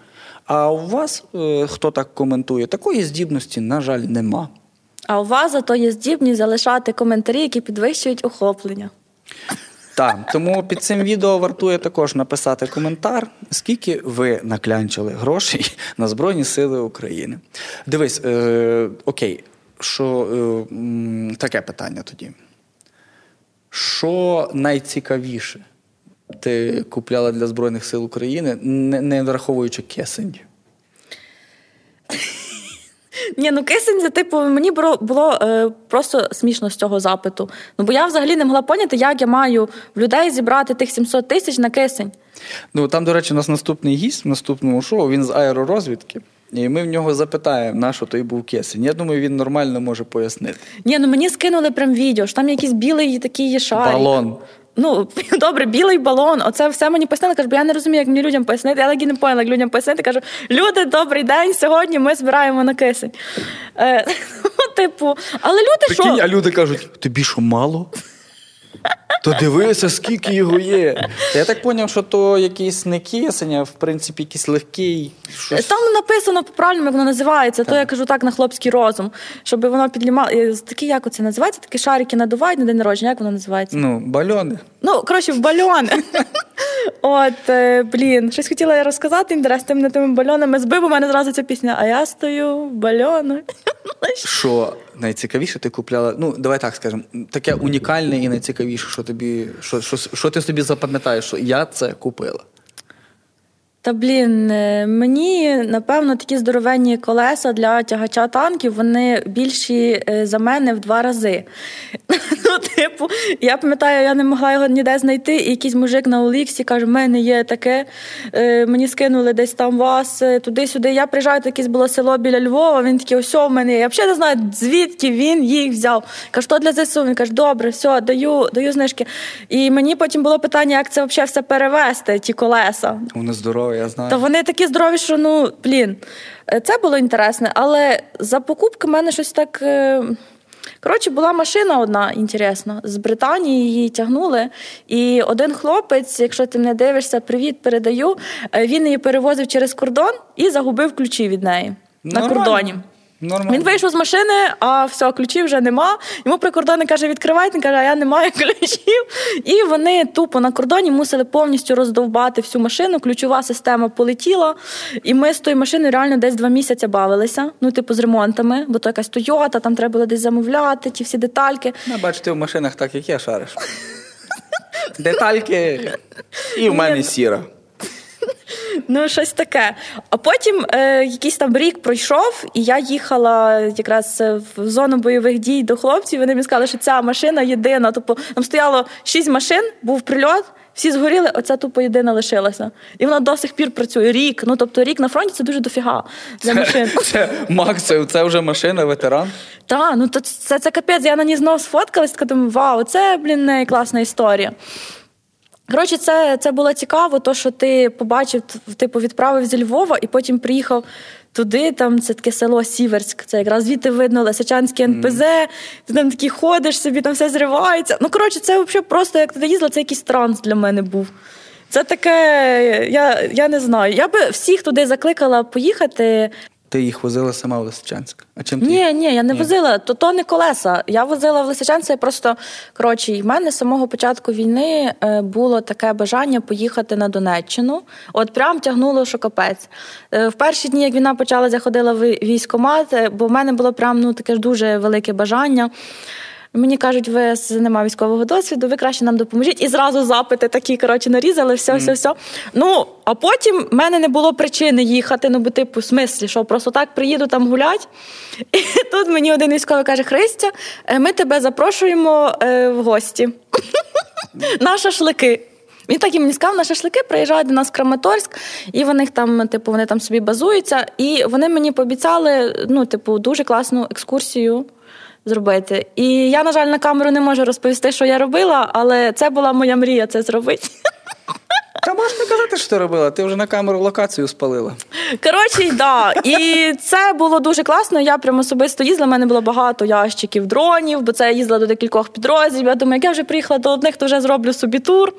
А у вас, е, хто так коментує, такої здібності, на жаль, нема. А у вас зато є здібність залишати коментарі, які підвищують охоплення. Так, тому під цим відео вартує також написати коментар, скільки ви наклянчили грошей на Збройні Сили України. Дивись, е, окей, що е, таке питання тоді. Що найцікавіше ти купляла для Збройних сил України, не, не враховуючи кисень? Ні, ну кисень, це, типу, мені було, було е, просто смішно з цього запиту. Ну бо я взагалі не могла поняти, як я маю в людей зібрати тих 700 тисяч на кисень. Ну там, до речі, у нас наступний гість в наступному шоу, він з аеророзвідки. І ми в нього запитаємо, на що той був кисень. Я думаю, він нормально може пояснити. Ні, ну мені скинули прям відео, що там якийсь білий такий є шарик. Балон. Ну, добре, білий балон. Оце все мені пояснили. Кажу, бо я не розумію, як мені людям пояснити. Я так і не поняла, як людям пояснити. Кажу, люди, добрий день. Сьогодні ми збираємо на кисень. Е, ну, типу, але люди що? а люди кажуть: тобі що мало? То дивися, скільки його є. Я так зрозумів, що то якийсь не кисень, а в принципі якийсь легкий. Щось... Там написано по-правильному, як воно називається. То я кажу так на хлопський розум, щоб воно піднімало. Е, Такі, як це називається? Такі шарики надувають на день народження. Як воно називається? Ну, бальони. Ну, коротше, в бальони. От, е, блін, щось хотіла я розказати інтерес тим не тими бальонами. Збив у мене зразу ця пісня, а я стою в бальони. Що найцікавіше ти купляла? Ну, давай так скажемо, таке унікальне і найцікавіше, що тобі, що, що, що ти собі запам'ятаєш, що я це купила. Та блін, е, мені напевно такі здоровенні колеса для тягача танків вони більші е, за мене в два рази. Ну, типу, я пам'ятаю, я не могла його ніде знайти, і якийсь мужик на Оліксі каже: в мене є таке. Е, мені скинули десь там вас туди-сюди. Я приїжджаю, якесь було село біля Львова. Він такий, ось у мене. Я взагалі не знаю, звідки він їх взяв. Кажу, що для ЗСУ? Він каже, добре, все, даю, даю знижки. І мені потім було питання, як це взагалі все перевести, ті колеса. Вони здорові здорові, я знаю. Та вони такі здорові, що ну блін, е, це було інтересне, але за покупки в мене щось так. Е, коротше, була машина одна інтересна з Британії її тягнули. І один хлопець, якщо ти мене дивишся, привіт, передаю. Е, він її перевозив через кордон і загубив ключі від неї Нормально. на кордоні. Нормально. Він вийшов з машини, а все, ключів вже нема. Йому прикордонник каже, відкривайте, він каже, а я не маю ключів. І вони тупо на кордоні мусили повністю роздовбати всю машину. Ключова система полетіла. І ми з тої машини реально десь два місяці бавилися. Ну, типу, з ремонтами, бо то якась Тойота, там треба було десь замовляти, ті всі детальки. Ну, бачите, в машинах так, як я шариш. Детальки, і в мене сіра. Ну, щось таке. А потім е, якийсь там рік пройшов, і я їхала якраз в зону бойових дій до хлопців. Вони мені сказали, що ця машина єдина. Тобто там стояло шість машин, був прильот. Всі згоріли, оця тупо єдина лишилася. І вона до сих пір працює. Рік. Ну тобто рік на фронті це дуже дофіга для машин. Це, це Макс, це, це вже машина, ветеран. Так, ну то це це капець. Я на ній знову сфоткалась, така думаю, вау, це блін класна історія. Коротше, це це було цікаво, то що ти побачив, типу, відправив зі Львова і потім приїхав туди. Там це таке село Сіверськ. Це якраз звідти видно Лисичанське НПЗ. Mm. Ти там такий ходиш, собі там все зривається. Ну коротше, це взагалі просто як ти їздила, це якийсь транс для мене був. Це таке, я я не знаю. Я би всіх туди закликала поїхати. Ти їх возила сама в Лисичанськ? А чим ти? Ні, ні, я не ні. возила. То то не колеса. Я возила в Лисичанськ, просто коротше, в мене з самого початку війни е, було таке бажання поїхати на Донеччину. От прям тягнуло що капець. Е, в перші дні, як війна почалася, я ходила в військкомат, е, бо в мене було прям ну таке ж дуже велике бажання. Мені кажуть, ви немає військового досвіду, ви краще нам допоможіть. І зразу запити такі коротше нарізали, все, все, все. Ну а потім в мене не було причини їхати. Ну, бо типу, в смислі, що просто так приїду там гулять. І тут мені один військовий каже: Христя, е, ми тебе запрошуємо е, в гості на шашлики. Він так і мені сказав, на шашлики приїжджають до нас в Краматорськ, і вони там, типу, вони там собі базуються. І вони мені пообіцяли ну, типу, дуже класну екскурсію зробити. І я, на жаль, на камеру не можу розповісти, що я робила, але це була моя мрія це зробити. Та можна казати, що ти робила. Ти вже на камеру локацію спалила. Коротше, да. І це було дуже класно. Я прямо особисто їздила. У мене було багато ящиків дронів, бо це я їздила до декількох підрозділів. Я думаю, як я вже приїхала до одних, то вже зроблю собі тур.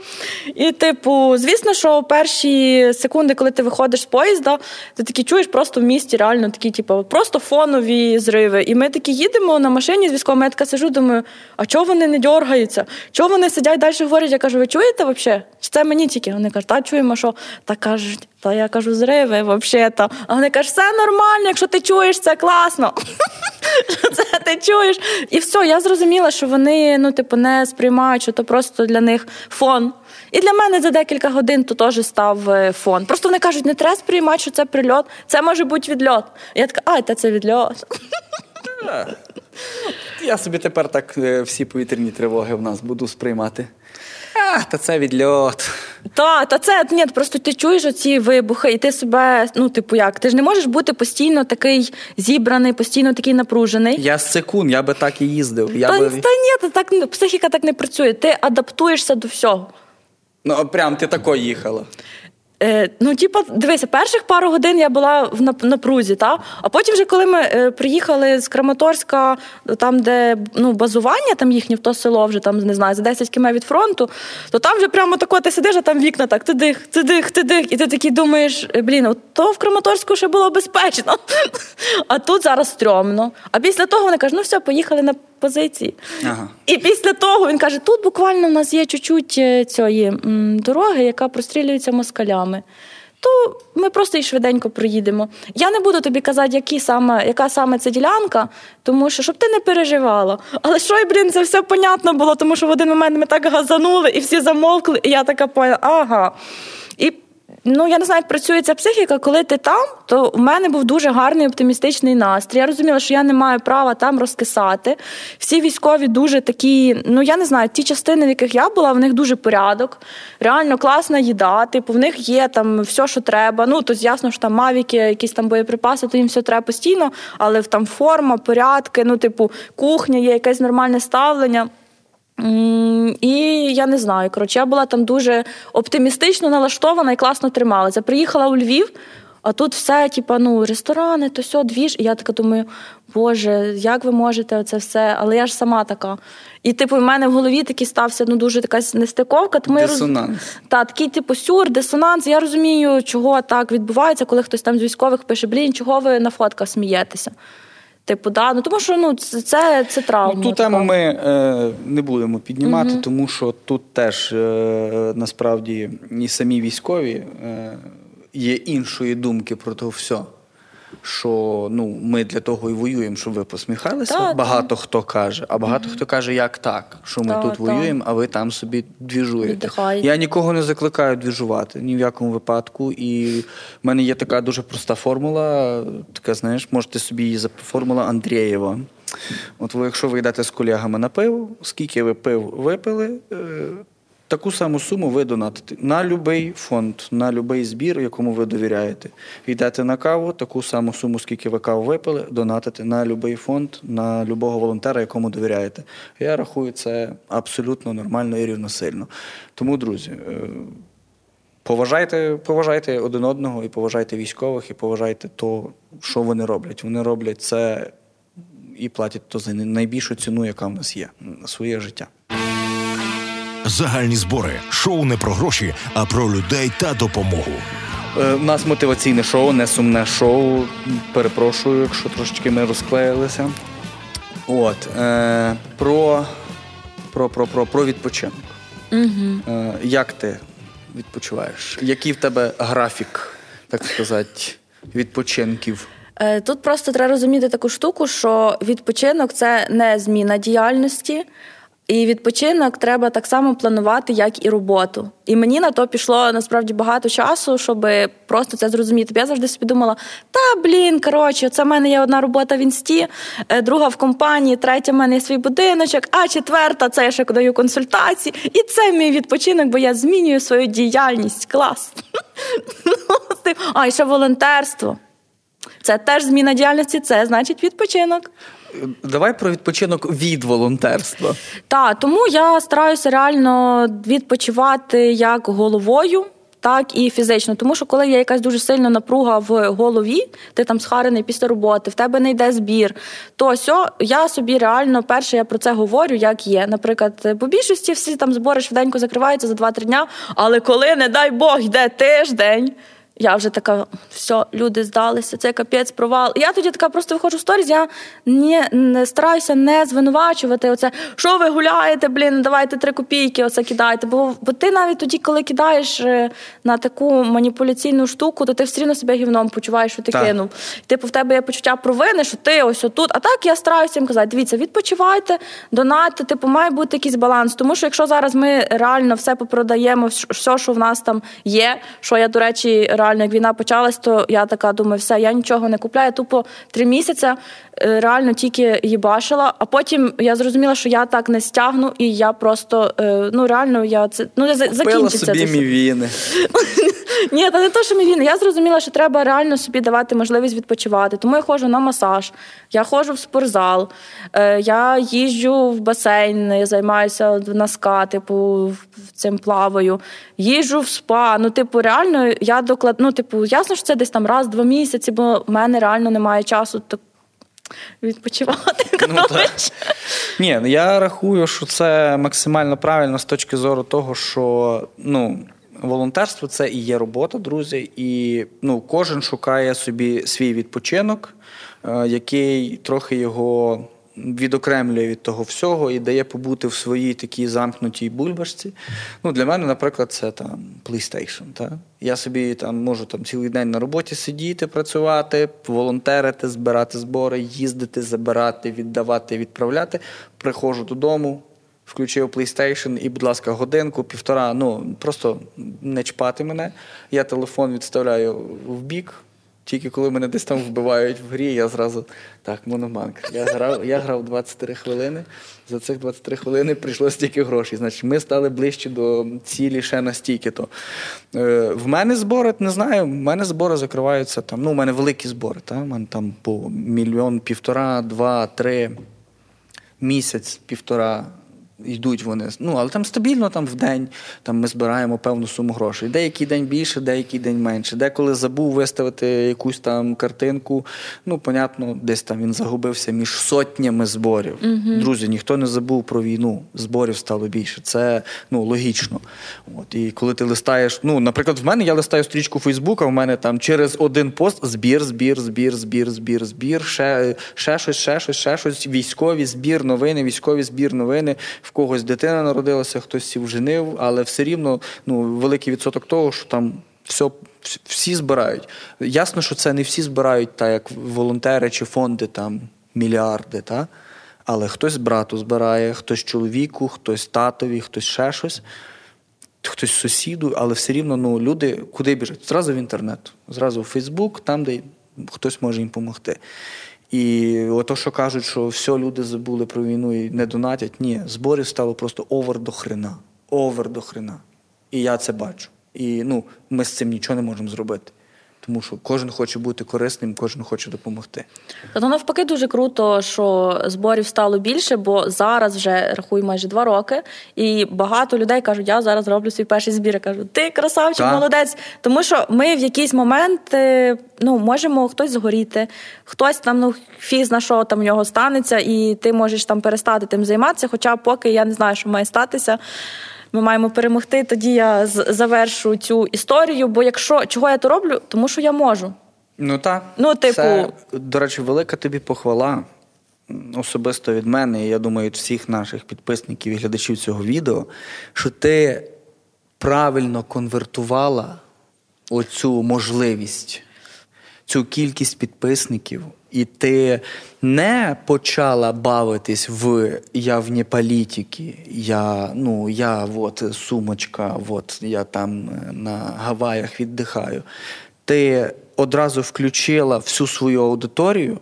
І, типу, звісно, що перші секунди, коли ти виходиш з поїзда, ти такі чуєш просто в місті, реально такі, типу, просто фонові зриви. І ми такі їдемо на машині з військовим, я така сижу, думаю, а чого вони не дергаються? Чого вони сидять далі говорять? Я кажу, ви чуєте взагалі? Чи це мені тільки? Вони кажуть, та чуємо, що та кажуть, та я кажу, зриви взагалі-то. А вони кажуть, все нормально, якщо ти чуєш, це класно. Це ти чуєш. І все, я зрозуміла, що вони ну, типу, не сприймають, що це просто для них фон. І для мене за декілька годин то теж став е, фон. Просто вони кажуть, не треба сприймати, що це прильот, це може бути відльот. Я така, а, та це відльот. Я собі тепер так е, всі повітряні тривоги в нас буду сприймати. А, та це відльот. Та, та це ні, просто ти чуєш оці вибухи, і ти себе, ну, типу, як? Ти ж не можеш бути постійно такий зібраний, постійно такий напружений. Я з секунд, я би так і їздив. Я та, би... та ні, так психіка так не працює. Ти адаптуєшся до всього. Ну, прям ти тако їхала. Е, ну, типу, дивися, перших пару годин я була в напрузі, та? а потім, вже коли ми е, приїхали з Краматорська, там, де ну, базування, там їхнє в то село, вже там не знаю, за 10 км від фронту, то там вже прямо тако ти сидиш, а там вікна так, ти дих, ти дих, ти дих. І ти такий думаєш, «Е, блін, то в Краматорську ще було безпечно, а тут зараз стрьомно. А після того вони кажуть, ну все, поїхали на позиції. Ага. І після того він каже: тут буквально у нас є чуть-чуть е, цієї дороги, яка прострілюється москалями. То ми просто і швиденько проїдемо. Я не буду тобі казати, які саме, яка саме це ділянка, тому що щоб ти не переживала. Але що, й, блін, це все понятно було, тому що в один момент ми так газанули і всі замовкли, і я така поняла, ага. Ну я не знаю, як працює ця психіка, коли ти там, то в мене був дуже гарний оптимістичний настрій. Я розуміла, що я не маю права там розкисати. Всі військові дуже такі, ну я не знаю, ті частини, в яких я була, в них дуже порядок, реально класна їда. Типу, в них є там все, що треба. Ну то ясно, що там мавіки, якісь там боєприпаси, то їм все треба постійно, але там форма, порядки, ну, типу, кухня, є якесь нормальне ставлення. І я не знаю. Коротше, я була там дуже оптимістично налаштована і класно трималася. Приїхала у Львів, а тут все, типу, ну, ресторани, то все, двіж. І я така думаю, Боже, як ви можете це все? Але я ж сама така. І, типу, в мене в голові такий стався ну, дуже якась нестиковка. Тому Дисонанс. Роз... Та, такий, типу, сюр, дисонанс. Я розумію, чого так відбувається, коли хтось там з військових пише: Блін, чого ви на фотках смієтеся? Типу, да, ну тому що ну це це травма. Ну, Ту тему ми е, не будемо піднімати, угу. тому що тут теж е, насправді і самі військові е, є іншої думки про то все що ну ми для того і воюємо, щоб ви посміхалися. Так, багато так. хто каже, а багато mm-hmm. хто каже, як так, що ми так, тут воюємо, а ви там собі двіжуєте. Я нікого не закликаю двіжувати ні в якому випадку. І в мене є така дуже проста формула. Така, знаєш, можете собі її формула Андрієва. От ви, якщо ви йдете з колегами на пиво, скільки ви пив випили, е, Таку саму суму ви донатите на будь-який фонд, на будь-який збір, якому ви довіряєте. Йдете на каву, таку саму суму, скільки ви каву випили, донатите на будь-який фонд, на любого волонтера, якому довіряєте. Я рахую, це абсолютно нормально і рівносильно. Тому, друзі, е, поважайте, поважайте один одного, і поважайте військових, і поважайте то, що вони роблять. Вони роблять це і платять то за найбільшу ціну, яка в нас є своє життя. Загальні збори шоу не про гроші, а про людей та допомогу. Е, у нас мотиваційне шоу, не сумне шоу. Перепрошую, якщо трошечки ми розклеїлися. От е, про про, про, про, про відпочинок. Угу. Е, Як ти відпочиваєш? Який в тебе графік, так сказати, відпочинків? Е, тут просто треба розуміти таку штуку, що відпочинок це не зміна діяльності. І відпочинок треба так само планувати, як і роботу. І мені на то пішло насправді багато часу, щоб просто це зрозуміти. Я завжди собі думала: та блін, коротше, це в мене є одна робота в інсті, е, друга в компанії, третя в мене є свій будиночок, а четверта це я ще даю консультації. І це мій відпочинок, бо я змінюю свою діяльність. Клас. А, і ще волонтерство. Це теж зміна діяльності, це значить відпочинок. Давай про відпочинок від волонтерства. Так, тому я стараюся реально відпочивати як головою. Так і фізично, тому що коли є якась дуже сильна напруга в голові, ти там схарений після роботи, в тебе не йде збір. То сьо, я собі реально перше я про це говорю, як є. Наприклад, по більшості всі там збори швиденько закриваються за 2-3 дня. Але коли, не дай Бог, йде тиждень, я вже така, все, люди здалися, це капець провал. я тоді така просто виходжу в сторіз, я не, не стараюся не звинувачувати оце, що ви гуляєте, блін, давайте три копійки, оце кидайте. Бо бо ти навіть тоді, коли кидаєш е, на таку маніпуляційну штуку, то ти все одно себе гівном почуваєш, що ти так. кинув. Типу, в тебе є почуття провини, що ти ось отут. А так я стараюся їм казати, дивіться, відпочивайте, донатьте, типу, має бути якийсь баланс. Тому що якщо зараз ми реально все попродаємо, все, що в нас там є, що я, до речі, реально як війна почалась, то я така думаю, все, я нічого не купляю. Тупо три місяці е, реально тільки їбашила. А потім я зрозуміла, що я так не стягну, і я просто е, ну реально я це ну закінчиться. собі мівіни. Ні, та не то, що мівіни. Я зрозуміла, що треба реально собі давати можливість відпочивати. Тому я ходжу на масаж, я ходжу в спортзал, е, я їжджу в басейн, я займаюся на ска, типу цим плаваю, їжджу в спа. Ну, типу, реально я доклад... ну, типу, ясно, що це десь там раз-два місяці, бо в мене реально немає часу так відпочивати. Ну, так. Ні, ну, я рахую, що це максимально правильно з точки зору того, що ну. Волонтерство це і є робота, друзі, і ну, кожен шукає собі свій відпочинок, е, який трохи його відокремлює від того всього і дає побути в своїй такій замкнутій бульбашці. Ну, Для мене, наприклад, це там PlayStation. Та? Я собі там можу там цілий день на роботі сидіти, працювати, волонтерити, збирати збори, їздити, забирати, віддавати, відправляти. Приходжу додому. Включив PlayStation і, будь ласка, годинку, півтора. Ну просто не чпати мене. Я телефон відставляю в бік. Тільки коли мене десь там вбивають в грі, я зразу так, монобанк. Я грав я грав 23 хвилини. За цих 23 хвилини прийшло стільки грошей. Значить, ми стали ближче до цілі ще настільки-то. Е, В мене збори, не знаю, в мене збори закриваються там. Ну, у мене великі збори. Та? У мене там по мільйон, півтора, два, три, місяць, півтора йдуть вони. Ну, але там стабільно там в день там ми збираємо певну суму грошей. Деякий день більше, деякий день менше. Деколи забув виставити якусь там картинку. Ну, понятно, десь там він загубився між сотнями зборів. Угу. Друзі, ніхто не забув про війну. Зборів стало більше. Це ну, логічно. От, І коли ти листаєш, ну, наприклад, в мене я листаю стрічку Фейсбука, в мене там через один пост збір, збір, збір, збір, збір, збір, ще, ще щось, ще щось, ще щось, військові збір, новини, військові збір, новини когось дитина народилася, хтось сів женив, але все рівно ну, великий відсоток того, що там все. Всі збирають. Ясно, що це не всі збирають, так як волонтери чи фонди там мільярди, та? але хтось брату збирає, хтось чоловіку, хтось татові, хтось ще щось, хтось сусіду, але все рівно ну, люди куди біжать? Зразу в інтернет, зразу в Фейсбук, там, де хтось може їм допомогти. І ото, що кажуть, що все, люди забули про війну і не донатять, ні, зборів стало просто овер до хрена. Овер до хрена. І я це бачу. І ну, ми з цим нічого не можемо зробити тому що кожен хоче бути корисним, кожен хоче допомогти. Та то навпаки дуже круто, що зборів стало більше, бо зараз вже рахую майже два роки, і багато людей кажуть, я зараз роблю свій перший збір. Я кажу, ти красавчик, так. молодець. Тому що ми в якийсь момент ну, можемо хтось згоріти, хтось там ну фіз на що там в нього станеться, і ти можеш там перестати тим займатися. Хоча поки я не знаю, що має статися ми маємо перемогти. Тоді я завершу цю історію. Бо якщо чого я то роблю, тому що я можу. Ну так. Ну, типу, Це, до речі, велика тобі похвала. Особисто від мене, і я думаю, від всіх наших підписників і глядачів цього відео, що ти правильно конвертувала оцю можливість, цю кількість підписників і ти не почала бавитись в я вне політики, я ну, я от сумочка, от я там е, на Гаваях віддихаю, ти одразу включила всю свою аудиторію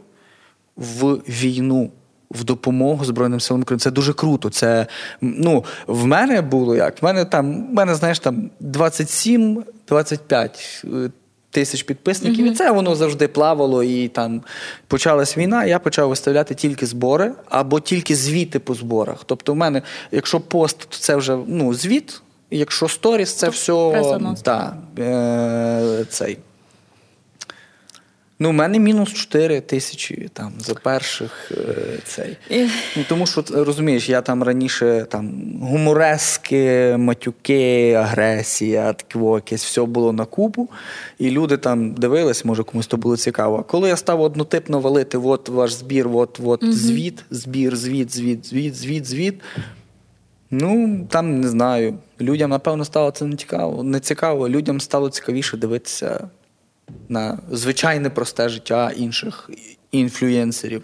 в війну. В допомогу Збройним силам України. Це дуже круто. Це ну в мене було як. В мене там, в мене, знаєш, там 27-25 тисяч підписників, mm-hmm. і це воно завжди плавало. І там почалась війна. Я почав виставляти тільки збори або тільки звіти по зборах. Тобто, в мене, якщо пост, то це вже ну, звіт. Якщо сторіс, це все да, е, цей. Ну, у мене мінус 4 тисячі там за перших е, цей. Ну, Тому що розумієш, я там раніше там гуморески, матюки, агресія, таке якесь все було на купу. І люди там дивились, може комусь то було цікаво. А коли я став однотипно валити, от ваш збір, от, от угу. звіт, збір, звіт, звіт, звіт, звіт, звіт. Ну, там не знаю. Людям, напевно, стало це не цікаво. Не цікаво. Людям стало цікавіше дивитися на звичайне просте життя інших інфлюєнсерів.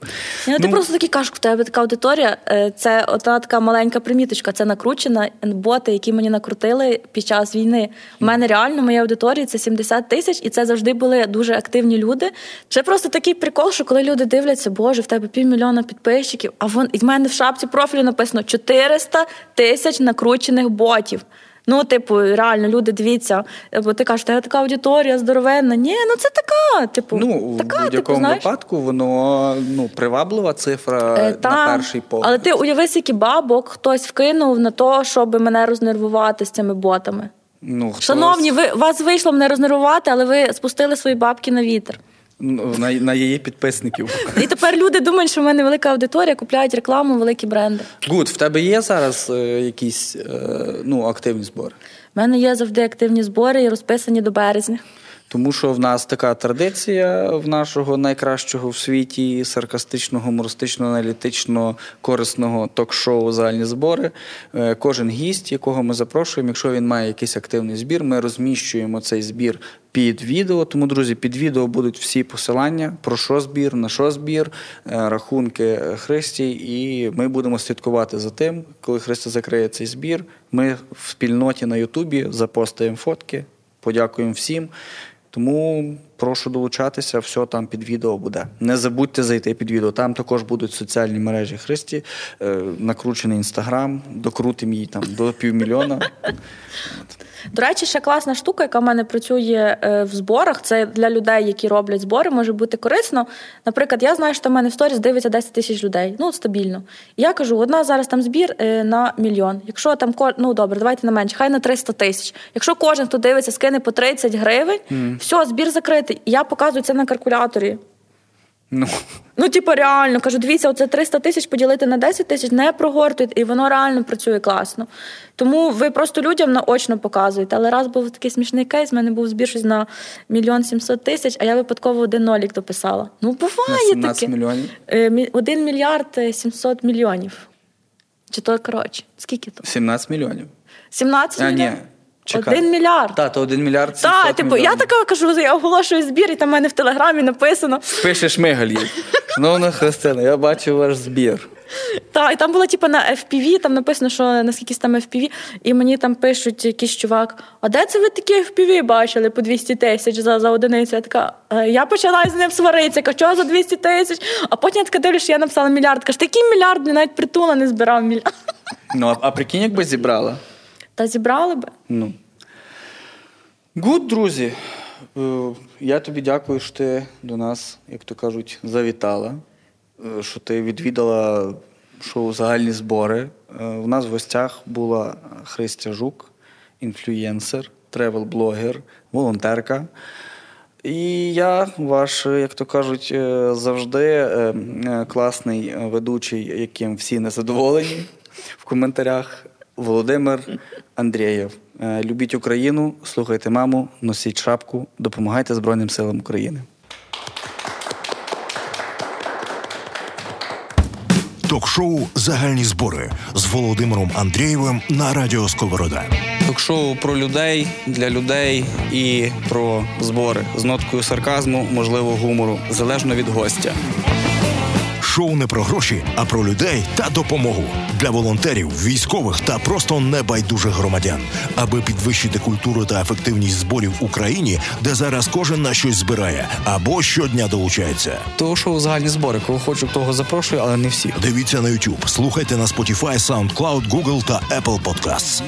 Ну, Ти просто такий кажеш, в тебе така аудиторія. Е, це одна така маленька приміточка. Це накручена боти, які мені накрутили під час війни. У мене реально моя аудиторія це 70 тисяч, і це завжди були дуже активні люди. Це просто такий прикол, що коли люди дивляться, боже, в тебе півмільйона підписчиків, а вон і в мене в шапці профілю написано 400 тисяч накручених ботів. Ну, типу, реально, люди дивіться, бо ти кажеш, тебе така аудиторія здоровенна. Ні, ну це така. Типу, ну така, в типу, будь-якому типу, випадку воно ну приваблива цифра е, на перший погляд. Але ти уяви, скільки бабок хтось вкинув на те, щоб мене рознервувати з цими ботами. Ну, хтось... Шановні, ви вас вийшло мене рознервувати, але ви спустили свої бабки на вітер. Ну, на на її підписників. І тепер люди думають, що в мене велика аудиторія, купляють рекламу, великі бренди. Гуд, в тебе є зараз е, якісь е, ну, активні збори? У мене є завжди активні збори і розписані до березня. Тому що в нас така традиція в нашого найкращого в світі саркастичного, гумористичного, аналітичного, корисного ток-шоу Загальні збори. Е, кожен гість, якого ми запрошуємо, якщо він має якийсь активний збір, ми розміщуємо цей збір під відео. Тому, друзі, під відео будуть всі посилання про що збір, на що збір, е, рахунки Христі, і ми будемо слідкувати за тим, коли Христя закриє цей збір. Ми в спільноті на Ютубі запостаємо фотки. Подякуємо всім. Тому прошу долучатися, все там під відео буде. Не забудьте зайти під відео. Там також будуть соціальні мережі Христі, е, накручений інстаграм, докрутимо її там до півмільйона. До речі, ще класна штука, яка в мене працює е, в зборах. Це для людей, які роблять збори, може бути корисно. Наприклад, я знаю, що в мене в сторіс дивиться 10 тисяч людей. Ну, стабільно. Я кажу, одна зараз там збір е, на мільйон. Якщо там ну добре, давайте на менше, хай на 300 тисяч. Якщо кожен, хто дивиться, скине по 30 гривень, mm. все, збір закритий. Я показую це на калькуляторі. Ну, ну типу, реально кажу, дивіться, оце 300 тисяч поділити на 10 тисяч, не прогортують, і воно реально працює класно. Тому ви просто людям наочно показуєте. Але раз був такий смішний кейс, в мене був збір щось на мільйон сімсот тисяч, а я випадково один нолік дописала. Ну, буває на таке. мільйонів? Е, один мільярд сімсот мільйонів. Чи то коротше? Скільки то? 17 мільйонів. 17 а, мільйонів? Ні. Чекай. Один мільярд. Так, то один мільярд. Так, типу, я така кажу, я оголошую збір, і там в мене в телеграмі написано. Пише Шмигаль. Шановна Христина, я бачу ваш збір. Так, і там було типу, на FPV, там написано, що наскільки там FPV, і мені там пишуть якийсь чувак: а де це ви такі FPV бачили по 200 тисяч за за одиницю? Я така, «Е, я почала з ним сваритися, кажу, що за 200 тисяч, а потім я така що я написала мільярд. Каже, такий мільярд, навіть Притула не збирав мільярд. Ну, а прикинь, якби зібрала. Та зібрали би. Ну. Good, друзі. Е, я тобі дякую, що ти до нас, як то кажуть, завітала, е, що ти відвідала шоу Загальні збори. У е, нас в гостях була Христя Жук, інфлюєнсер, тревел-блогер, волонтерка. І я, ваш, як то кажуть, завжди класний ведучий, яким всі незадоволені в коментарях. Володимир Андрієв. Е, любіть Україну, слухайте маму, носіть шапку, допомагайте Збройним силам України. Ток-шоу Загальні збори з Володимиром Андрієвим на радіо Сковорода. Ток-шоу про людей для людей і про збори з ноткою сарказму, можливо, гумору залежно від гостя. Шоу не про гроші, а про людей та допомогу для волонтерів, військових та просто небайдужих громадян, аби підвищити культуру та ефективність зборів в Україні, де зараз кожен на щось збирає або щодня долучається. То шоу загальні збори. Кого хочу, того запрошую, але не всі. Дивіться на YouTube, слухайте на Spotify, SoundCloud, Google та Apple Podcasts.